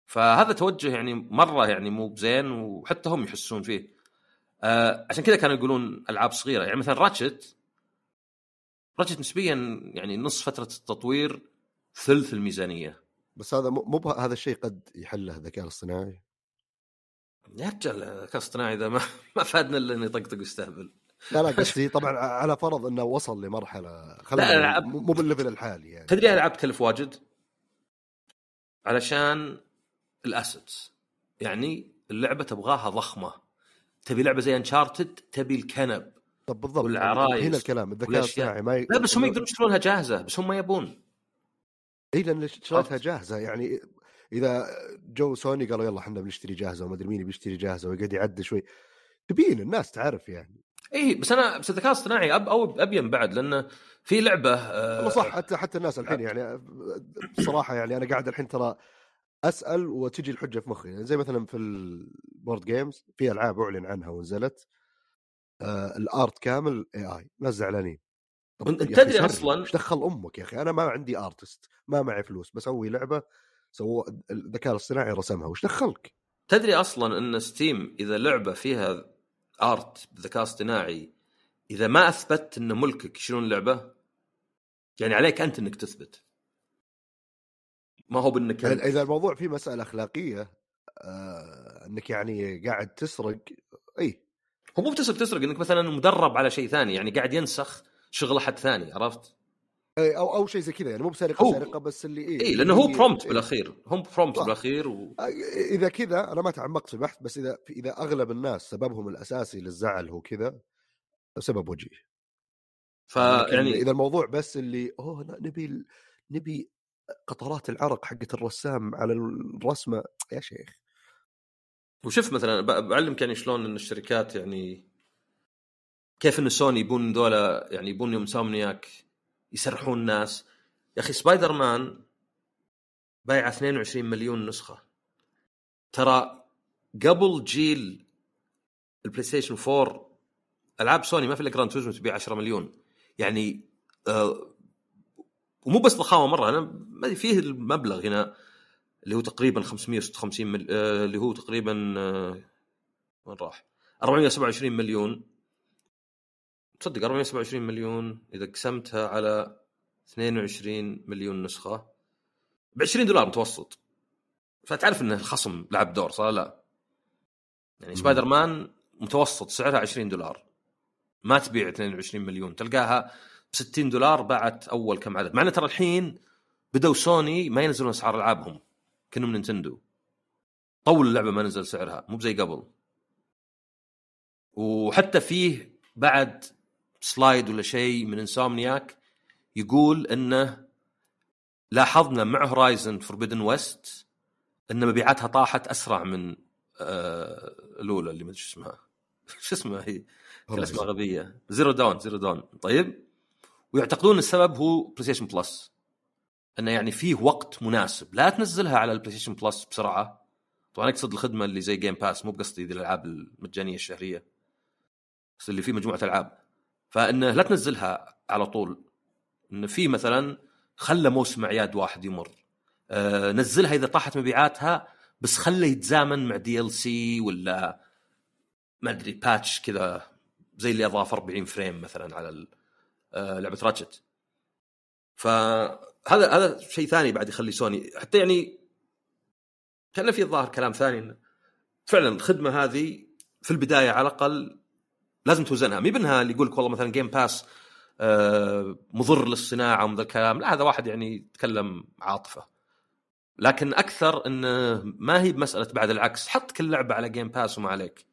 فهذا توجه يعني مرة يعني مو بزين وحتى هم يحسون فيه. آه عشان كذا كانوا يقولون ألعاب صغيرة. يعني مثلا راتشت راتشت نسبيا يعني نص فترة التطوير ثلث الميزانية. بس هذا مو هذا الشيء قد يحله الذكاء الاصطناعي؟ يا رجال الذكاء الاصطناعي اذا ما ما فادنا إلا إنه يطقطق ويستهبل. لا لا قصدي طبعا على فرض إنه وصل لمرحلة خلينا مو بالليفل الحالي يعني. تدري العاب تكلف واجد؟ علشان الأسيتس. يعني اللعبة تبغاها ضخمة. تبي لعبة زي انشارتد تبي الكنب طب بالضبط والعرايس هنا الكلام الذكاء الاصطناعي ما ي... لا بس هم يقدرون يشترونها جاهزة بس هم ما يبون. إي لأن شريتها جاهزة. يعني إذا جو سوني قالوا يلا إحنا بنشتري جاهزة وما أدري مين بيشتري جاهزة ويقعد يعد شوي. تبين الناس تعرف يعني. إي بس أنا بس الذكاء الاصطناعي أب أو أبين بعد لأنه في لعبة آه صح حتى حتى الناس الحين يعني بصراحة يعني أنا قاعد الحين ترى أسأل وتجي الحجة في مخي. يعني زي مثلا في ال board games في ألعاب أعلن عنها ونزلت آه ال art كامل AI ناس زعلانين. تدري أصلا إيش دخل أمك يا أخي؟ أنا ما عندي artist ما معي فلوس بسوي لعبة سووا الذكاء الاصطناعي رسمها وش دخلك؟ تدري أصلا إن ستيم إذا لعبة فيها art بذكاء اصطناعي إذا ما أثبت إن ملكك يشيلون اللعبة؟ يعني عليك أنت إنك تثبت. ما هو بإنك إذا الموضوع فيه مسألة أخلاقية آه إنك يعني قاعد تسرق اي هو مو بتسرق تسرق إنك مثلا مدرب على شيء ثاني يعني قاعد ينسخ شغل أحد ثاني عرفت؟ اي أو أو شيء زي كذا يعني مو بسرقة سرقة بس اللي اي إيه لأنه هو prompt بالأخير هم prompt بالأخير و... إذا كذا أنا ما تعمقت في البحث بس إذا إذا أغلب الناس سببهم الأساسي للزعل هو كذا سبب وجهي. فيعني إذا الموضوع بس اللي أوه نبي نبي قطرات العرق حقت الرسام على الرسمة. يا شيخ. وشوف مثلا بعلمك يعني شلون إن الشركات يعني كيف ان سوني يبون ذولا يعني يبون يوم انسومنياك يسرحون الناس؟ يا أخي سبايدر مان بايع 22 مليون نسخة. ترى قبل جيل البلاي ستيشن 4 ألعاب سوني ما في إلا جراند توريزمو تبيع 10 مليون. يعني آه ومو بس ضخامة مرة أنا ما فيه المبلغ هنا اللي هو تقريبا 556 مل... آه اللي هو تقريبا آه وين راح؟ 427 مليون. تصدق 427 مليون إذا قسمتها على 22 مليون نسخة. ب 20 دولار متوسط. فتعرف إن الخصم لعب دور صار لا؟ يعني سبايدر مان متوسط سعرها 20 دولار. ما تبيع 22 مليون تلقاها ب 60 دولار باعت أول كم عدد. مع ترى الحين بدوا سوني ما ينزلون أسعار ألعابهم كانهم نينتندو. طول اللعبة ما نزل سعرها مو زي قبل. وحتى فيه بعد slide ولا شيء من انسومنياك يقول إنه لاحظنا مع هورايزن فوربيدن ويست إن مبيعاتها طاحت أسرع من آه الأولى اللي ما أدري شو اسمها. شو اسمها هي؟ اسمها غبية. زيرو داون زيرو داون طيب. ويعتقدون السبب هو بلاي ستيشن بلس إنه يعني فيه وقت مناسب. لا تنزلها على البلاي ستيشن بلس بسرعة. طبعا أقصد الخدمة اللي زي جيم باس مو بقصدي ذي الألعاب المجانية الشهرية. بس اللي فيه مجموعة ألعاب. فإنه لا تنزلها على طول. انه في مثلا خلى موسم اعياد واحد يمر. آه نزلها إذا طاحت مبيعاتها بس خله يتزامن مع DLC ولا ما أدري patch كذا زي اللي أضاف 40 frame مثلا على آه لعبة راتشت فهذا هذا شيء ثاني بعد يخلي سوني حتى يعني كان في الظاهر كلام ثاني فعلا الخدمة هذه في البداية على الأقل لازم توزنها. مي بإنها اللي يقول لك والله مثلا جيم باس آه، مضر للصناعة ومن ذا الكلام لا هذا واحد يعني يتكلم عاطفة. لكن أكثر إنه ما هي بمسألة بعد العكس. حط كل لعبة على جيم باس وما عليك.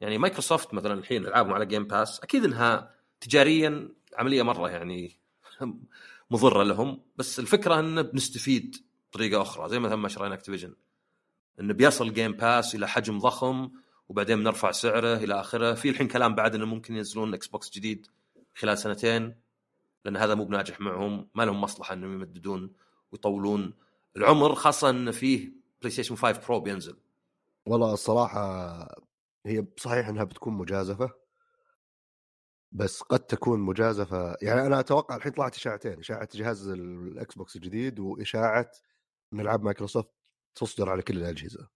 يعني مايكروسوفت مثلا الحين ألعابهم على جيم باس أكيد إنها تجاريا عملية مرة يعني مضرة لهم. بس الفكرة إنه بنستفيد بطريقة أخرى. زي مثلا ما شرينا اكتيفيجن إنه بيصل جيم باس إلى حجم ضخم. وبعدين بنرفع سعره إلى آخره. في الحين كلام بعد إنه ممكن ينزلون إكس بوكس جديد خلال سنتين لأن هذا مو بناجح معهم. ما لهم مصلحة إنهم يمددون ويطولون العمر خاصة إن فيه بلاي ستيشن 5 برو بينزل. والله الصراحة هي صحيح إنها بتكون مجازفة بس قد تكون مجازفة. يعني أنا أتوقع الحين طلعت إشاعتين إشاعة جهاز الاكس بوكس الجديد وإشاعة ان العاب مايكروسوفت تصدر على كل الأجهزة.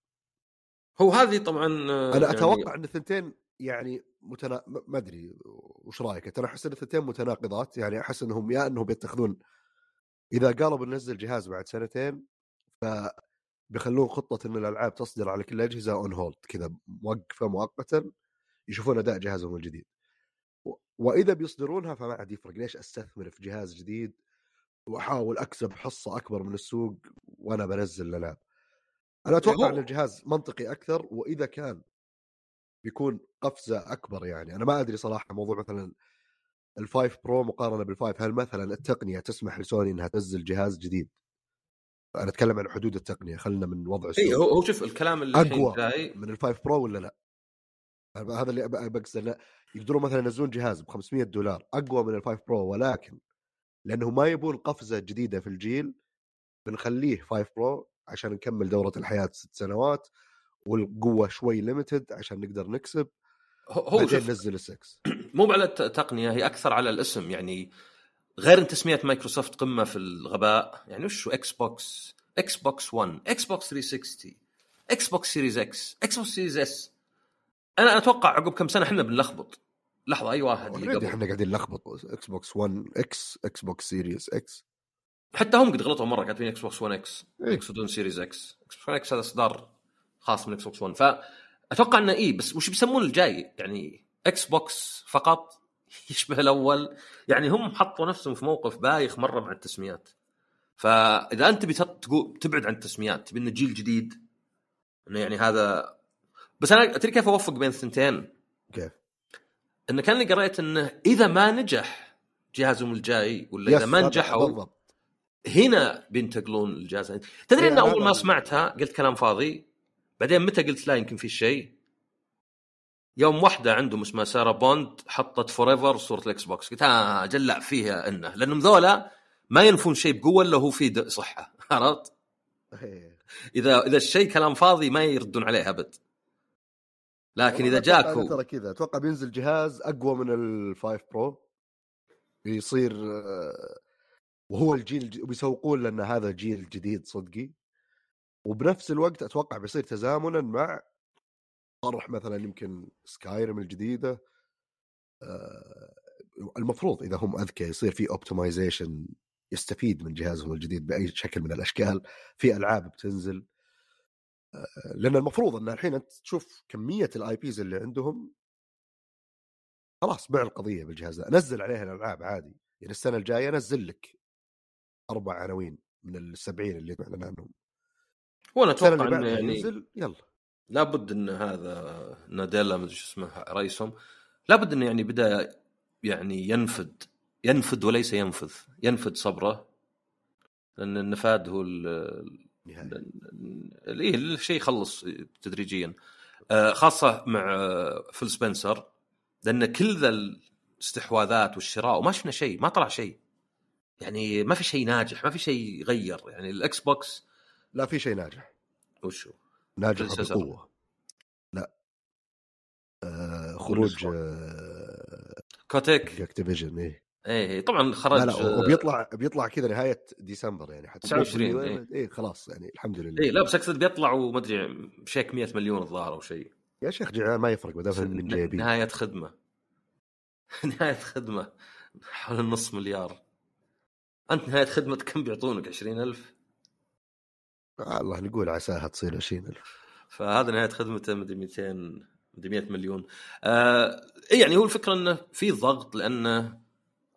هو هذه طبعا آه، أنا يعني أتوقع إن الثنتين يعني متنا... ما أدري وش رأيك أنا أحس إن الثنتين متناقضات يعني أحس إنهم يا إنهم بيتخذون إذا قالوا بننزل جهاز بعد سنتين ف بيخلون خطة إن الألعاب تصدر على كل الاجهزه on hold كذا موقفة مؤقتا يشوفون أداء جهازهم الجديد. و- وإذا بيصدرونها فما عاد يفرق ليش أستثمر في جهاز جديد؟ وأحاول أكسب حصة أكبر من السوق وأنا بنزل الألعاب. أنا أتوقع هو- إن الجهاز منطقي أكثر وإذا كان بيكون قفزة أكبر يعني. أنا ما أدري صراحة موضوع مثلا ال Five Pro مقارنة بال Five هل مثلا التقنية تسمح لسوني إنها تنزل جهاز جديد؟ أنا أتكلم عن حدود التقنية خلينا من وضع إي السوق. هو هو شوف الكلام اللي أقوى جاي من ال Five Pro ولا لا؟ هذا اللي أب- بقصد انه يقدرون مثلا ينزلون جهاز ب 500 دولار أقوى من ال Five Pro ولكن لأنه ما يبون قفزة جديدة في الجيل بنخليه 5 Pro عشان نكمل دورة الحياة ست سنوات والقوة شوي ليمتد عشان نقدر نكسب هو ننزل السكس. مو على الت- التقنيه هي أكثر على الاسم يعني غير ان تسمية مايكروسوفت قمة في الغباء يعني وش Xbox Xbox 1 Xbox 360 Xbox Series X Xbox Series S أنا أتوقع عقب كم سنة إحنا بنلخبط. لحظة أي واحد. إحنا قاعدين نلخبط إكس بوكس 1 إكس إكس بوكس سيريس إكس حتى هم قد غلطوا مرة كاتبين Xbox 1 X. يقصدون Series X Xbox 1 X هذا إصدار خاص من Xbox 1 فأتوقع إنه اي بس وش بيسمون الجاي؟ يعني Xbox فقط؟ يشبه الأول يعني هم حطوا نفسهم في موقف بايخ مرة مع التسميات. فإذا أنت بتقول تبعد عن التسميات تبي إنه جيل جديد إنه يعني هذا بس أنا تدري كيف أوفق بين الثنتين؟ كيف؟ انه كاني قريت إنه إذا ما نجح جهازهم الجاي ولا إذا ما نجحوا بالضبط. هنا بينتقلون الجهاز تدري إيه، ان أول ما سمعتها قلت كلام فاضي. بعدين متى قلت لا يمكن في شيء؟ يوم واحدة عندهم اسمها سارة بوند حطت forever صورة ال Xbox قلت ها جلع فيها إنه. لأنهم ذولا ما ينفون شيء بقوة إلا هو فيه د- صحة. عرفت؟ إذا إذا الشيء كلام فاضي ما يردون عليه أبد. لكن إذا جاكوا أنا ترى كذا. أتوقع بينزل جهاز أقوى من ال Five Pro يصير آه، وهو الجيل الج- وبيسوقون لأن هذا جيل جديد صدقي. وبنفس الوقت أتوقع بيصير تزامنا مع طرح مثلا يمكن Skyrim الجديدة آه، المفروض إذا هم أذكى يصير في optimization يستفيد من جهازهم الجديد بأي شكل من الأشكال في ألعاب بتنزل آه، لأن المفروض إن الحين أنت تشوف كمية ال IPs اللي عندهم. خلاص بيع القضية بالجهاز ده نزل عليها الألعاب عادي يعني السنة الجاية نزل لك. أربع عناوين من السبعين اللي معلن عنهم. وأنا أتوقع إنه يعني ينزل يلا. لابد إن هذا ناديلا ما شو اسمه رئيسهم لابد إنه يعني بدأ يعني ينفد ينفد وليس ينفذ ينفد صبره. لأن النفاد هو إيه الشيء يخلص تدريجيا. آه، خاصة مع فيل سبنسر لأن كل ذا الاستحواذات والشراء وما شفنا شيء ما طلع شيء. يعني ما في شيء ناجح ما في شيء يغير. يعني ال Xbox لا في شيء ناجح. وش هو؟ ناجح. بقوة. لا. آه خروج. آه كوتيك. Activision إيه. إيه طبعا خرج لا لا وبيطلع بيطلع كذا نهاية ديسمبر يعني حتى 29 إيه, إيه. إيه خلاص يعني الحمد لله. اي لا بس أقصد بيطلع وما أدري بشيك 100 مليون الظاهر أو شيء. يا شيخ ما يفرق ما دام من جيبي نهاية خدمة. نهاية خدمة. حول النص مليار. أنت نهاية خدمه كم بيعطونك؟ 20000 آه الله نقول عساها تصير 20000 فهذا نهاية خدمته مدري 200 مدري 100 مليون. آه يعني هو الفكرة إنه في ضغط لأنه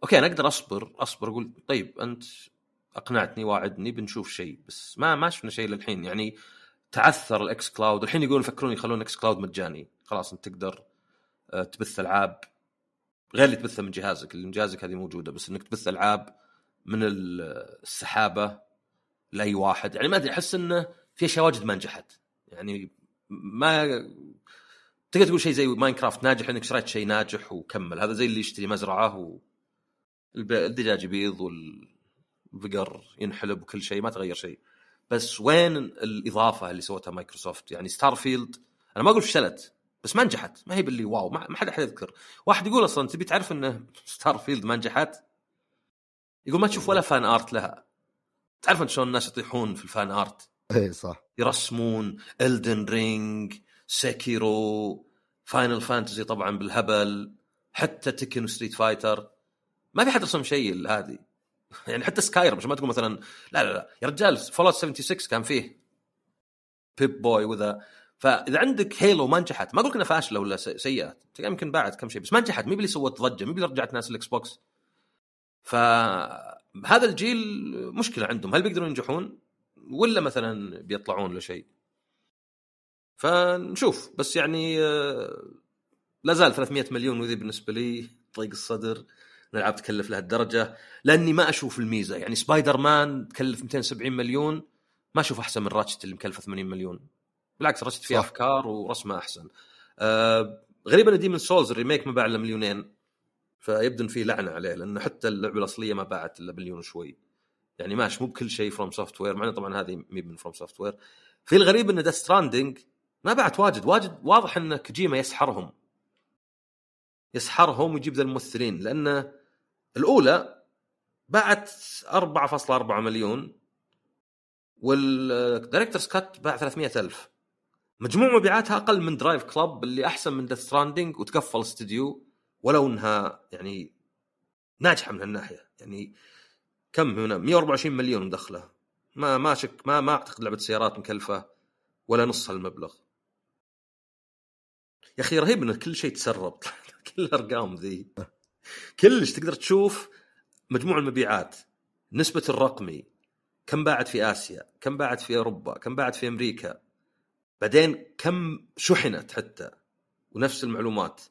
أوكي أنا أقدر أصبر أصبر أقول طيب أنت أقنعتني واعدني بنشوف شيء بس ما ما شفنا شيء للحين. يعني تعثر ال xCloud الحين يقولون يفكرون يخلون xCloud مجاني. خلاص أنت تقدر آه، تبث ألعاب غير اللي تبثها من جهازك اللي من جهازك هذه موجودة بس إنك تبث ألعاب من ال- السحابة لأي واحد. يعني ما أدري أحس إنه في أشياء واجد ما نجحت. يعني ما تقدر تقول شيء زي Minecraft ناجح إنك شريت شيء ناجح وكمل. هذا زي اللي يشتري مزرعة و الدجاج يبيض والبقر ينحلب وكل شيء ما تغير شيء. بس وين الإضافة اللي سوتها مايكروسوفت؟ يعني Starfield أنا ما أقول فشلت بس ما نجحت. ما هي باللي wow ما حد احد يذكر. واحد يقول أصلا تبي تعرف انه Starfield ما نجحت؟ يقول ما تشوف ولا fan art لها. تعرف انت شلون الناس يطيحون في ال fan art اي صح. يرسمون Elden Ring Sekiro Final Fantasy طبعا بالهبل حتى Tekken Street Fighter ما في حد رسم شيء هذه يعني حتى Skyrim عشان ما تقول مثلا لا لا لا. يا رجال Fallout 76 كان فيه Pip-Boy وذا. فإذا عندك Halo ما نجحت. ما أقول إنها فاشلة ولا سيئة. يمكن بعد كم شيء بس ما نجحت. مي باللي سوت ضجة. مي باللي رجعت ناس ال Xbox. فهذا الجيل مشكلة عندهم. هل بيقدرون ينجحون ولا مثلا بيطلعون لشيء؟ فنشوف. بس يعني آه، لا زال 300 مليون وذي بالنسبة لي ضيق الصدر. الالعاب تكلف لهالدرجه لأني ما أشوف الميزة. يعني سبايدر مان تكلف 270 مليون. ما أشوف أحسن من Ratchet اللي مكلفه 80 مليون. بالعكس Ratchet فيها. أفكار ورسمه أحسن. آه إن Demon's Souls ال remake ما باع إلا مليونين. فيبدو في لعنة عليه لأنه حتى اللعبة الأصلية ما باعت إلا مليون وشوي. يعني ماشي مو بكل شيء FromSoftware مع طبعا هذه مي من FromSoftware في الغريب إن Death Stranding ما باعت واجد واجد واضح إن كوجيما يسحرهم. يسحرهم ويجيب ذا الممثلين لأن الأولى باعت 4.4 مليون وال Director's Cut باع 300 ألف. مجموع مبيعاتها أقل من Driveclub اللي أحسن من Death Stranding وتقفل استديو ولو إنها يعني ناجحة من هالناحية. يعني كم هنا؟ 124 مليون مدخله ما ما شك ما ما أعتقد لعبة سيارات مكلفة ولا نص هالمبلغ يا أخي رهيب إن كل شيء تسرب. كل الأرقام ذي. كلش تقدر تشوف مجموع المبيعات نسبة الرقمي كم باعت في آسيا كم باعت في أوروبا كم باعت في أمريكا. بعدين كم شحنت حتى. ونفس المعلومات.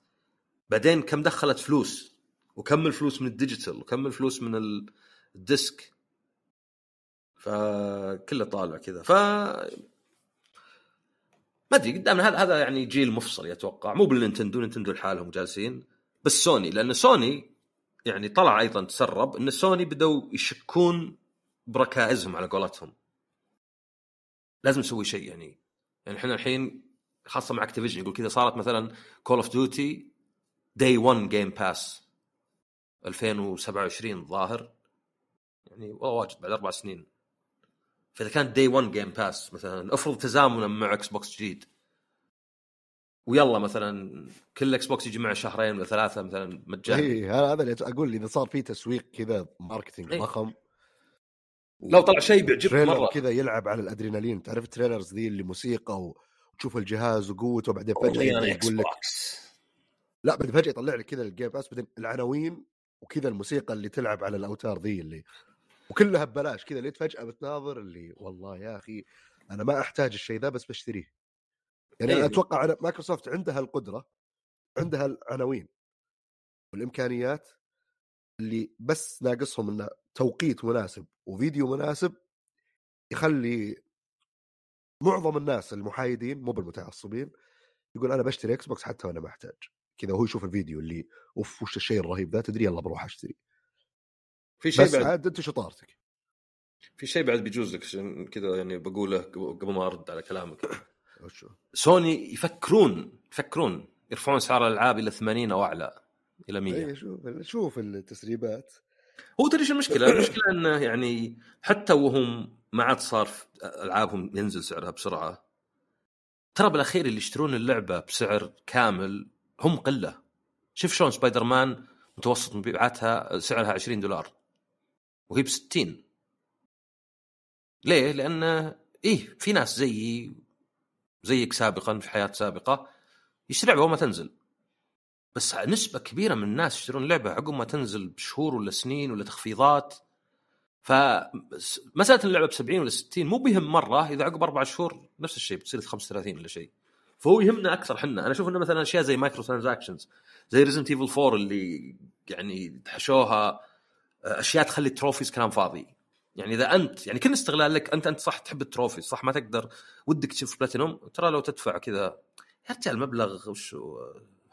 بعدين كم دخلت فلوس؟ وكم الفلوس من ال digital؟ وكم الفلوس من ال- ال disc؟ فكله طالع كذا. ف ما أدري قدامنا هذا هذا يعني جيل مفصل يتوقع. مو بالنينتندو نينتندو لحالهم جالسين. بس سوني لأن سوني يعني طلع أيضا تسرب إن سوني بدوا يشكون بركائزهم على قولتهم. لازم نسوي شيء يعني. يعني إحنا الحين خاصة مع Activision يقول كذا صارت مثلا Call of Duty day 1 Game Pass 2027 ظاهر. يعني والله واجد بعد أربع سنين. فإذا كانت day 1 Game Pass مثلا افرض تزامنا مع Xbox جديد. ويلا مثلا كل Xbox يجي معه شهرين ولا ثلاثة مثلا مجاني اي هذا اللي أقول إذا صار في تسويق كذا marketing. ضخم. لو طلع شيء بيعجبك مرة. كذا يلعب على الأدرينالين. تعرف ال trailers ذي اللي موسيقى وتشوف الجهاز وقوته وبعدين فجأة يقول لك لا بعدين فجأة يطلع لك كذا ال Game Pass بعدين العناوين وكذا الموسيقى اللي تلعب على الأوتار ذي اللي وكلها ببلاش كذا late فجأة بتناظر اللي والله يا أخي أنا ما أحتاج الشيء ذا بس بشتريه يعني أنا أيوة. أتوقع أنا مايكروسوفت عندها القدرة عندها العناوين والإمكانيات اللي بس ناقصهم إنه توقيت مناسب وفيديو مناسب يخلي معظم الناس المحايدين مو بالمتعصبين يقول أنا بشتري Xbox حتى وأنا ما أحتاج كذا هو يشوف الفيديو اللي أوف وش الشيء الرهيب ذا تدري يلا بروح أشتري. في شيء بس بعد عاد أنت شطارتك في شيء بعد بيجوز لك كذا يعني بقوله قبل ما أرد على كلامك؟ سوني يفكرون يفكرون يرفعون اسعار الألعاب إلى 80 أو أعلى إلى 100 اي شوف شوف التسريبات. هو تدري شو المشكلة؟ المشكلة إنه يعني حتى وهم ما عاد صار ألعابهم ينزل سعرها بسرعة. ترى بالأخير اللي يشترون اللعبة بسعر كامل هم قلة. شوف شلون سبايدر مان متوسط مبيعاتها سعرها 20 دولار. وهي ب 60 ليه؟ لأن إيه في ناس زيي زيك سابقا في حياة سابقة يشتري لعبه اول ما تنزل. بس نسبة كبيرة من الناس يشترون اللعبه عقب ما تنزل بشهور ولا سنين ولا تخفيضات. فمساله اللعبة ب 70 ولا 60 مو بيهم مرة إذا عقب أربع شهور نفس الشيء بتصير 35 ولا شيء. فهو يهمنا أكثر حنا. أنا أشوف إنه مثلا أشياء زي microtransactions زي Resident Evil 4 اللي يعني حشوها أشياء تخلي ال trophies كلام فاضي. يعني إذا أنت يعني كل استغلال لك أنت أنت صح تحب ال trophies صح ما تقدر ودك تشوف بلاتينوم ترى لو تدفع كذا يا رجال مبلغ وش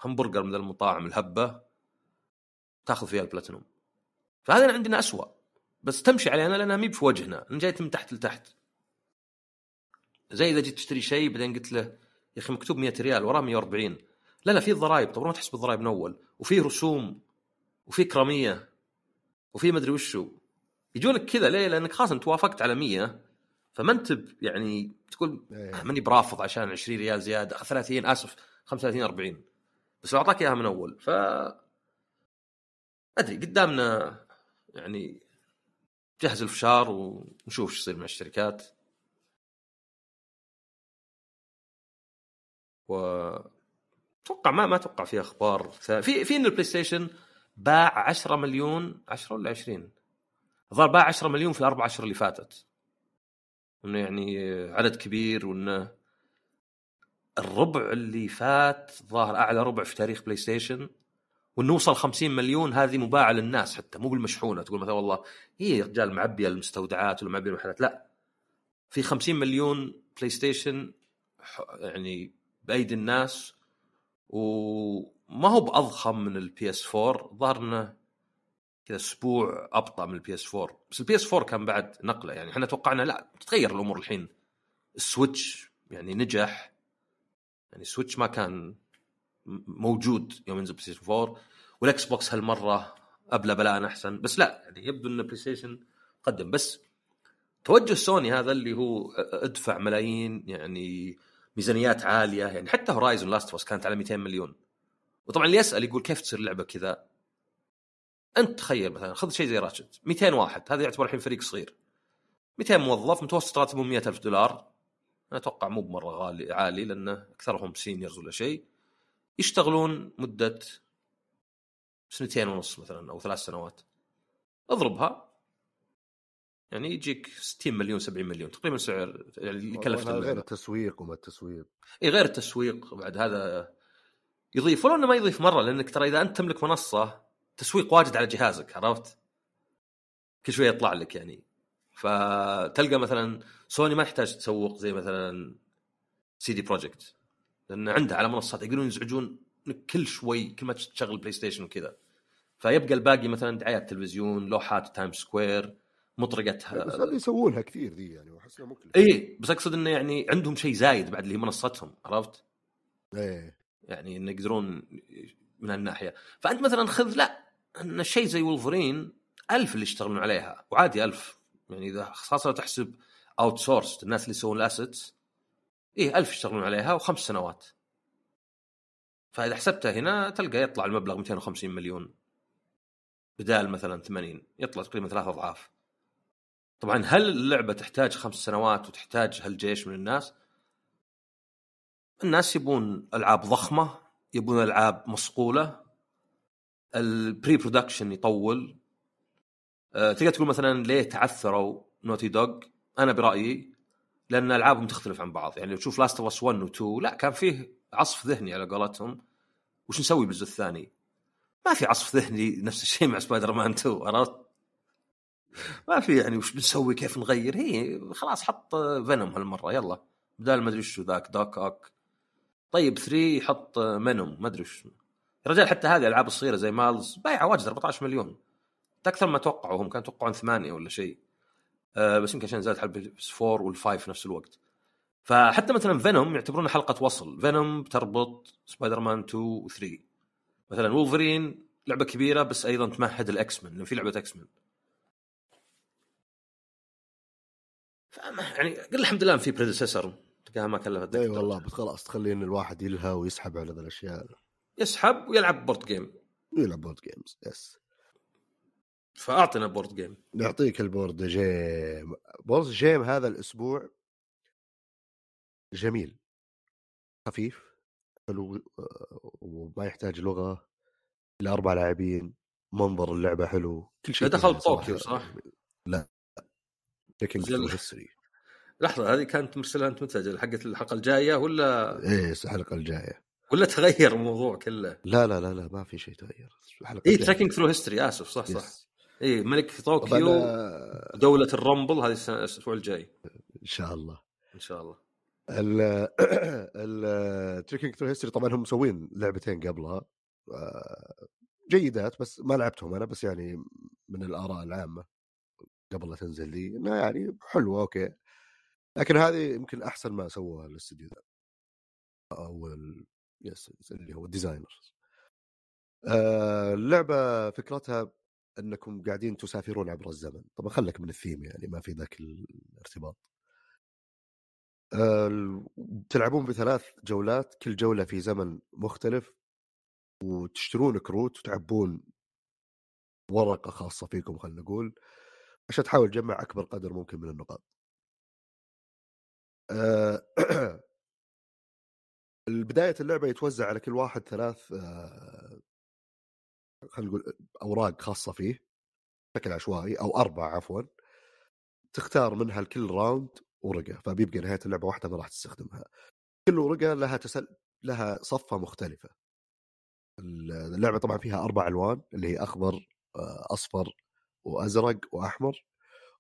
همبرجر من المطاعم الهبة تاخذ فيها البلاتينوم فهذا عندنا اسوء بس تمشي علينا لأنها مي في وجهنا أنا جايت من تحت لتحت. زي إذا جيت تشتري شيء بعدين قلت له يا أخي مكتوب 100 ريال وراه 140 لا لا في الضرائب طب ما تحسب الضرائب من أول. وفي رسوم وفي كرامية وفي مدري وشو. يجونك كذا ليه؟ لأنك خلاص أنت وافقت على 100 فما أنت يعني تقول إيه. ماني برافض عشان 20 ريال زيادة 30 آسف 35 40 بس لو أعطاك إياها من أول. ف أدري قدامنا يعني جهز الفشار ونشوف إيش يصير مع الشركات. و أتوقع ما ما أتوقع في أخبار في في إن ال PlayStation باع 10 مليون 10 ولا 20 الظاهر باع 10 مليون في الأربع اشهر اللي فاتت. إنه يعني عدد كبير وإنه الربع اللي فات ظاهر أعلى ربع في تاريخ PlayStation. وإنه وصل 50 مليون هذه مباعة للناس حتى مو بالمشحونة. تقول مثلا والله هي يا رجال معبية المستودعات ولا معبية المحلات. لا في 50 مليون PlayStation يعني بأيدي الناس وما هو بأضخم من ال PS 4 ظهر انه كذا أسبوع أبطأ من ال PS 4 بس ال PS 4 كان بعد نقلة يعني إحنا توقعنا لا تتغير الأمور الحين. ال Switch يعني نجح. يعني ال Switch ما كان موجود يوم ينزل PlayStation 4 وال Xbox هالمرة أبلى بلاء أحسن. بس لا يعني يبدو إن PlayStation قدم. بس توجه سوني هذا اللي هو أدفع ملايين يعني ميزانيات عالية يعني حتى Horizon Last of كانت على 200 مليون. وطبعا اللي يسال يقول كيف تصير لعبة كذا. أنت تخيل مثلا خذ شيء زي Ratchet 200 واحد هذا يعتبر الحين فريق صغير. 200 موظف متوسط راتبهم 100 ألف دولار. أنا أتوقع مو بمرة غالي عالي لأنه أكثرهم سينيورز ولا شيء. يشتغلون مدة سنتين ونص مثلا أو ثلاث سنوات. اضربها. يعني يجيك 60 مليون 70 مليون تقريبا سعر يعني اللي كلفت غير. التسويق وما التسويق إي غير التسويق بعد هذا يضيف ولو إنه ما يضيف مرة لأنك ترى إذا أنت تملك منصة تسويق واجد على جهازك عرفت؟ كل شوية يطلع لك يعني فتلقى مثلا سوني ما تحتاج تسوق زي مثلا CD Projekt لأن عندها على منصات يقدرون يزعجون كل شوي كل ما تشغل PlayStation وكذا فيبقى الباقي مثلا دعايات تلفزيون لوحات Times Square مطرقه بس هذه يسوونها كثير دي يعني واحس انها مكلفة. اي بس أقصد إنه يعني عندهم شيء زايد بعد اللي هي منصتهم عرفت؟ إيه. يعني انه يقدرون من هالناحية. فأنت مثلا خذ لا إن شيء زي وولفرين ألف اللي يشتغلون عليها وعادي ألف. يعني إذا خاصة لو تحسب outsource الناس اللي يسوون ال assets إيه ألف يشتغلون عليها وخمس سنوات. فإذا حسبتها هنا تلقى يطلع المبلغ 250 مليون. بدال مثلا 80 يطلع تقريبا ثلاث أضعاف. طبعا هل اللعبة تحتاج خمس سنوات وتحتاج هالجيش من الناس؟ الناس يبون ألعاب ضخمة يبون ألعاب مصقولة ال pre-production يطول أه تقدر تقول مثلا ليه تعثروا Naughty Dog أنا برأيي لأن ألعابهم تختلف عن بعض يعني لو تشوف Last of Us 1 و 2 لا كان فيه عصف ذهني على قولتهم وش نسوي بالجزء الثاني؟ ما في عصف ذهني نفس الشيء مع سبايدر مان 2 عرفت؟ ما في يعني وش بنسوي كيف نغير؟ هي خلاص حط Venom هالمرة يلا. بدال ما أدري وش ذاك Doc Ock طيب 3 يحط Venom ما أدري وش يا رجال حتى هذه الألعاب الصغيرة زي Miles بايعة واجد 14 مليون. أكثر ما توقعوا هم كانوا يتوقعون ثمانية ولا شيء. أه بس يمكن عشان زادت ال PS 4 وال five في نفس الوقت. فحتى مثلا Venom يعتبرونه حلقة وصل. Venom تربط سبايدر مان 2 و 3 مثلا وولفرين لعبة كبيرة بس أيضا تمهد ال X-Men لأن في لعبة X-Men يعني قل الحمد لله في Predecessor تلقاها ما كلفت إي والله بس خلاص تخلي ان الواحد يلهى ويسحب على ذا الأشياء. يسحب ويلعب board game ويلعب board games yes فأعطنا board game نعطيك ال board game. board game هذا الأسبوع جميل. خفيف حلو آه، وما يحتاج لغة. إلى أربع لاعبين منظر اللعبة حلو كل شيء دخل طوكيو صح؟ لا. زين. History لحظة هذه كانت مرسلها انت متى؟ حقت الحلقة الجاية ولا؟ إيه الحلقة الجاية. ولا تغير الموضوع كله؟ لا لا لا لا ما في شيء تغير. الحلقة اي. Trekking Through History آسف صح صح. اي ملك طوكيو آه، دولة الرامبل هذه الأسبوع الجاي. إن شاء الله. إن شاء الله. ال ال Trekking Through History طبعا هم مسوين لعبتين قبلها. آه، جيدات بس ما لعبتهم أنا بس يعني من الآراء العامة. قبل لا تنزل دي انها يعني حلوة okay. لكن هذه يمكن أحسن ما سووها الاستوديو ذا. أو ال... yes اللي هو ال designers آه، اللعبة فكرتها أنكم قاعدين تسافرون عبر الزمن. طبعا خلك من الثيم يعني ما في ذاك الارتباط. آه، تلعبون بثلاث جولات كل جولة في زمن مختلف وتشترون كروت وتعبون ورقة خاصة فيكم خلينا نقول. عشان تحاول تجمع اكبر قدر ممكن من النقاط. آه، بداية اللعبة يتوزع على كل واحد ثلاث آه، خلينا نقول أوراق خاصة فيه بشكل عشوائي أو أربع عفوا تختار منها لكل راوند ورقة فبيبقى نهاية اللعبة واحدة ما راح تستخدمها. كل ورقة لها تسل... لها صفة مختلفة. اللعبة طبعا فيها أربع ألوان اللي هي أخضر أصفر وأزرق وأحمر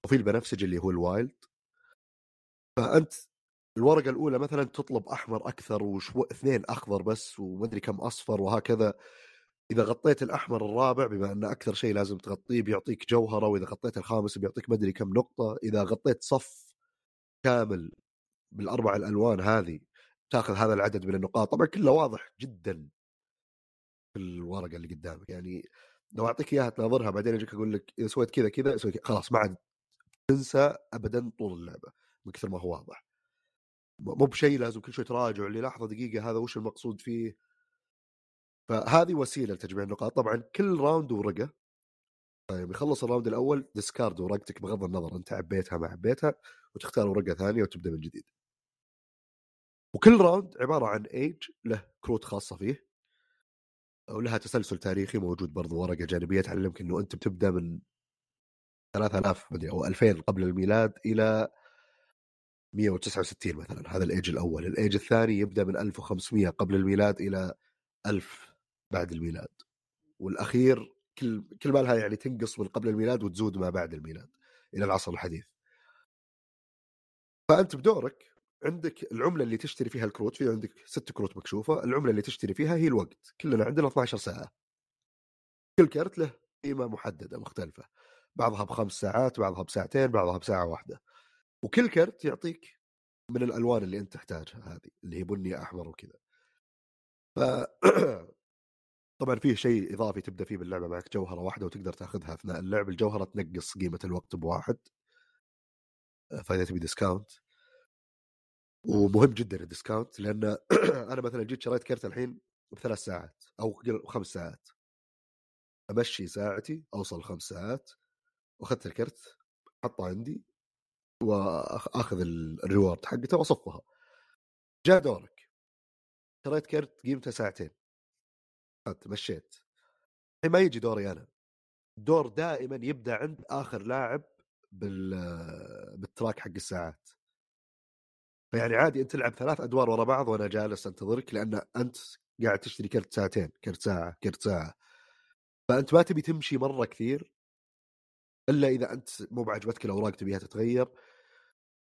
وفي البنفسجي اللي هو الوايلد. فأنت الورقة الأولى مثلا تطلب أحمر أكثر وشو اثنين أخضر بس ومدري كم أصفر وهكذا. إذا غطيت الأحمر الرابع بما انه أكثر شيء لازم تغطيه بيعطيك جوهرة وإذا غطيت الخامس بيعطيك مدري كم نقطة. إذا غطيت صف كامل بالأربع الألوان هذه تأخذ هذا العدد من النقاط. طبعا كله واضح جدا في الورقة اللي قدامك. يعني لو أعطيك إياها تناظرها بعدين أجيك أقول لك إذا سويت كذا كذا سويت كذا. خلاص ما عاد تنسى ابدا طول اللعبة من كثر ما هو واضح. مو بشيء لازم كل شوي تراجع اللي لحظه دقيقة هذا وش المقصود فيه؟ فهذه وسيلة لتجميع النقاط. طبعا كل round ورقة. طيب يخلص ال round الأول discard ورقتك بغض النظر أنت عبيتها ما عبيتها وتختار ورقة ثانية وتبدأ من جديد. وكل round عبارة عن ايج له كروت خاصة فيه. ولها تسلسل تاريخي موجود برضو ورقة جانبية تعلمك إنه أنت بتبدأ من 3000 مدري أو 2000 قبل الميلاد إلى 169 مثلا هذا الإيج الأول، الإيج الثاني يبدأ من 1500 قبل الميلاد إلى 1000 بعد الميلاد. والأخير كل كل ما لها يعني تنقص من قبل الميلاد وتزود ما بعد الميلاد إلى العصر الحديث. فأنت بدورك عندك العملة اللي تشتري فيها الكروت في عندك ست كروت مكشوفة العملة اللي تشتري فيها هي الوقت كلنا عندنا 12 ساعة. كل كرت له قيمة محددة مختلفة بعضها بخمس ساعات بعضها بساعتين بعضها بساعة واحدة. وكل كرت يعطيك من الألوان اللي أنت تحتاجها هذه اللي هي بني أحمر وكذا. ف طبعا فيه شيء إضافي تبدأ فيه باللعبة معك جوهرة واحدة وتقدر تأخذها أثناء اللعب الجوهرة تنقص قيمة الوقت بواحد. فإذا تبي discount ومهم جدا ال discount لأن أنا مثلا جيت شريت كرت الحين بثلاث ساعات أو خمس ساعات. أمشي ساعتي أوصل خمس ساعات واخذت الكرت احطه عندي واخذ ال reward حقته وأصفها. جاء دورك. شريت كرت قيمته ساعتين. أخذت مشيت. الحين ما يجي دوري أنا. الدور دائما يبدأ عند آخر لاعب بال بال track حق الساعات. فيعني عادي أنت تلعب ثلاث أدوار ورا بعض وأنا جالس أنتظرك لأن أنت قاعد تشتري كرت ساعتين كرت ساعة كرت ساعة. فأنت ما تبي تمشي مرة كثير إلا إذا أنت مو بعجبتك الأوراق تبيها تتغير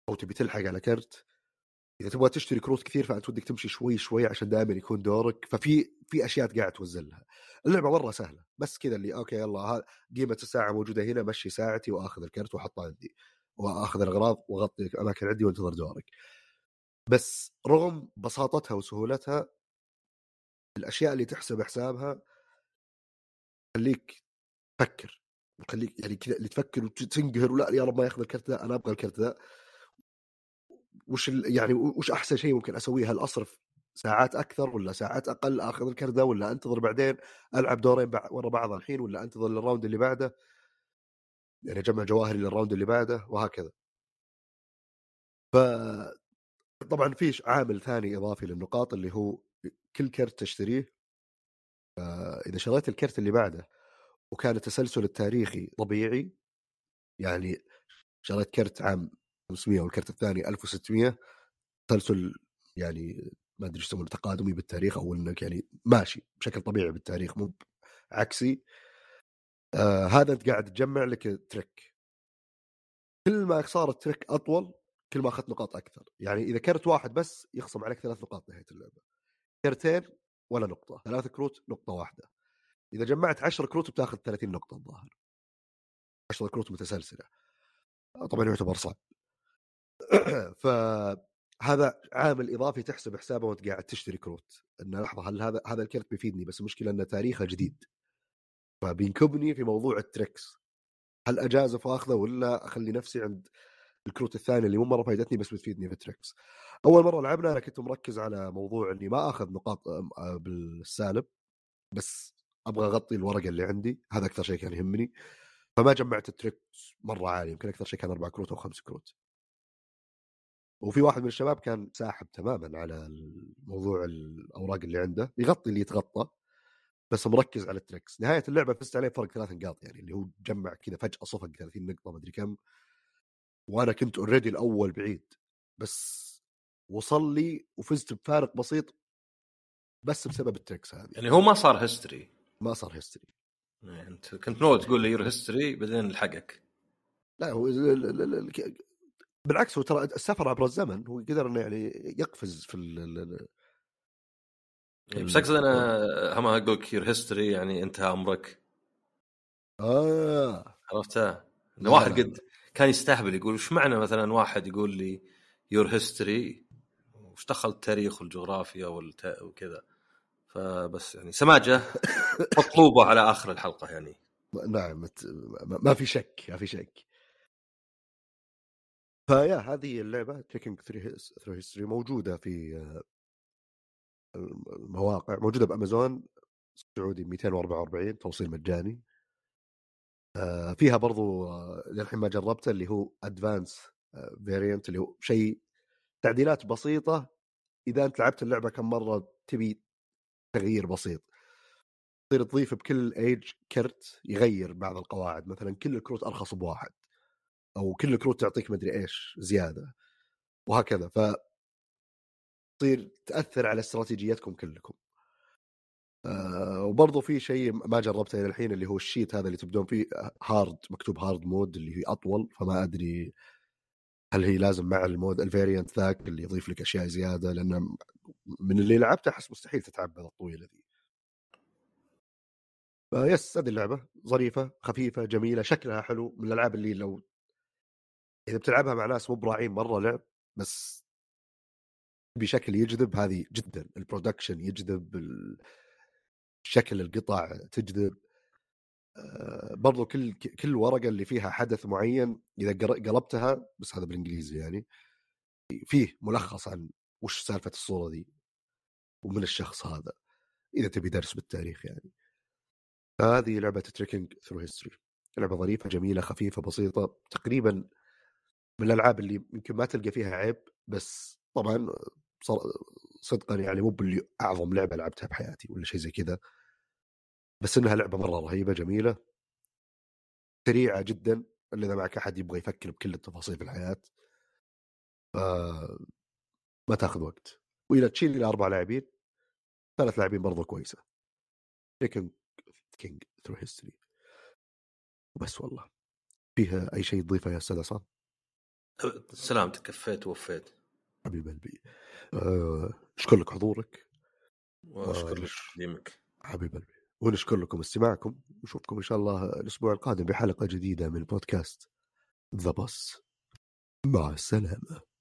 أو تبي تلحق على كرت. إذا تبغى تشتري كروت كثير فأنت ودك تمشي شوي شوي عشان دائما يكون دورك. ففي في أشياء قاعد توزلها اللعبة مرة سهلة بس كذا اللي okay يلا قيمة الساعة موجودة هنا مشي ساعتي وآخذ الكرت واحطه عندي. وآخذ الأغراض وأغطي الأماكن عندي وانتظر دورك. بس رغم بساطتها وسهولتها الأشياء اللي تحسب حسابها خليك تفكر وخليك يعني كذا اللي تفكر وتنقهر ولا يا رب ما ياخذ الكرت ذا أنا أبغى الكرت ذا وش يعني وش أحسن شيء ممكن أسويه؟ هل أصرف ساعات أكثر ولا ساعات أقل أخذ الكرت ذا ولا أنتظر بعدين ألعب دورين ورا بعض الحين ولا أنتظر لل round اللي بعده؟ يعني أجمع جواهري لل round اللي بعده وهكذا. ف طبعا في عامل ثاني إضافي للنقاط اللي هو كل كرت تشتريه آه، إذا شريت الكرت اللي بعده وكان التسلسل التاريخي طبيعي يعني شريت كرت عام 500 والكرت الثاني 1600 تسلسل يعني ما أدري إيش يسمونه تقادمي بالتاريخ أو إنك يعني ماشي بشكل طبيعي بالتاريخ مو عكسي. آه هذا أنت قاعد تجمع لك تريك. كل ما صار ال trek أطول كل ما أخذت نقاط أكثر. يعني إذا كرت واحد بس يخصم عليك ثلاث نقاط نهاية اللعبة. كرتين ولا نقطة. ثلاث كروت نقطة واحدة. إذا جمعت 10 كروت بتاخذ 30 نقطة الظاهر. 10 كروت متسلسلة. طبعا يعتبر صعب. فهذا عامل إضافي تحسب حسابه وأنت قاعد تشتري كروت. إنه لحظة هل هذا هذا الكرت بيفيدني؟ بس المشكلة ان تاريخه جديد. فبينكبني في موضوع ال treks. هل أجازف وأخذه ولا أخلي نفسي عند الكروت الثانية اللي مو مرة فايدتني بس بتفيدني في ال treks. أول مرة لعبنا أنا كنت مركز على موضوع إني ما آخذ نقاط آه، بالسالب بس أبغى أغطي الورقة اللي عندي هذا أكثر شيء كان يهمني. فما جمعت ال treks مرة عالي يمكن أكثر شيء كان أربع كروت أو خمس كروت. وفي واحد من الشباب كان ساحب تماما على الموضوع الأوراق اللي عنده يغطي اللي يتغطى بس مركز على ال treks. نهاية اللعبة فزت عليه فرق ثلاث نقاط يعني اللي هو جمع كذا فجأة صفق 30 نقطة ما أدري كم. وأنا كنت already الأول بعيد بس وصل لي وفزت بفارق بسيط. بس بسبب ال treks هذه. يعني هو ما صار history ما صار history يعني أنت كنت ناوي تقول لي you're history بعدين لحقك. لا هو بالعكس هو ترى السفر عبر الزمن هو قدر إنه يعني يقفز في ال يعني بس أقصد أنا هم أقول لك you're history يعني أنتهى امرك آه. عرفتها؟ إنه واحد قد كان يستهبل يقول وش معنى مثلا واحد يقول لي you're history وش دخل التاريخ والجغرافيا وكذا. فبس يعني سماجة مطلوبة على آخر الحلقة يعني. نعم ما في شك ما في شك. فيا هذه اللعبة Trekking Through History موجودة في المواقع موجودة بأمازون السعودي 244 توصيل مجاني. آه، فيها برضو آه، للحين ما جربته اللي هو advanced variant اللي هو شيء تعديلات بسيطة. إذا أنت لعبت اللعبة كم مرة تبي تغيير بسيط. تصير تضيف بكل ايج كرت يغير بعض القواعد. مثلا كل الكروت أرخص بواحد أو كل الكروت تعطيك مدري إيش زيادة وهكذا. ف تصير تأثر على استراتيجيتكم كلكم. آه وبرضه في شيء ما جربته إلى الحين اللي هو ال sheet هذا اللي تبدون فيه hard مكتوب hard mode اللي هي أطول فما أدري هل هي لازم مع ال mode ال variant ذاك اللي يضيف لك أشياء زيادة لأن من اللي لعبته أحس مستحيل تلعب الطويلة ذي فبس هذه اللعبة ظريفة خفيفة جميلة شكلها حلو. من الألعاب اللي لو إذا بتلعبها مع ناس مو براعين مرة لعب بس بشكل يجذب هذه جدا. ال production يجذب شكل القطع تجذب آه، برضو كل كل ورقة اللي فيها حدث معين إذا قلبتها بس هذا بالإنجليزي يعني فيه ملخص عن وش سالفة الصورة دي ومن الشخص هذا إذا تبي درس بالتاريخ يعني. هذه لعبة Trekking Through History لعبة ظريفة جميلة خفيفة بسيطة تقريبا من الألعاب اللي يمكن ما تلقى فيها عيب بس طبعا صدقا يعني مو باللي أعظم لعبة لعبتها بحياتي ولا شيء زي كذا. بس إنها لعبة مرة رهيبة جميلة. سريعة جدا الا إذا معك أحد يبغى يفكر بكل التفاصيل في الحياة. ف ما تاخذ وقت. وإذا تشيل إلى أربع لاعبين ثلاث لاعبين برضو كويسة. Trekking Through History وبس والله. فيها أي شيء تضيفه يا أستاذ عصام؟ سلامتك كفيت ووفيت. حبيب قلبي. أشكر لك حضورك. وأشكر لك تقديمك. حبيب قلبي. ونشكر لكم استماعكم. ونشوفكم إن شاء الله الأسبوع القادم بحلقة جديدة من بودكاست ذا بس مع السلامة.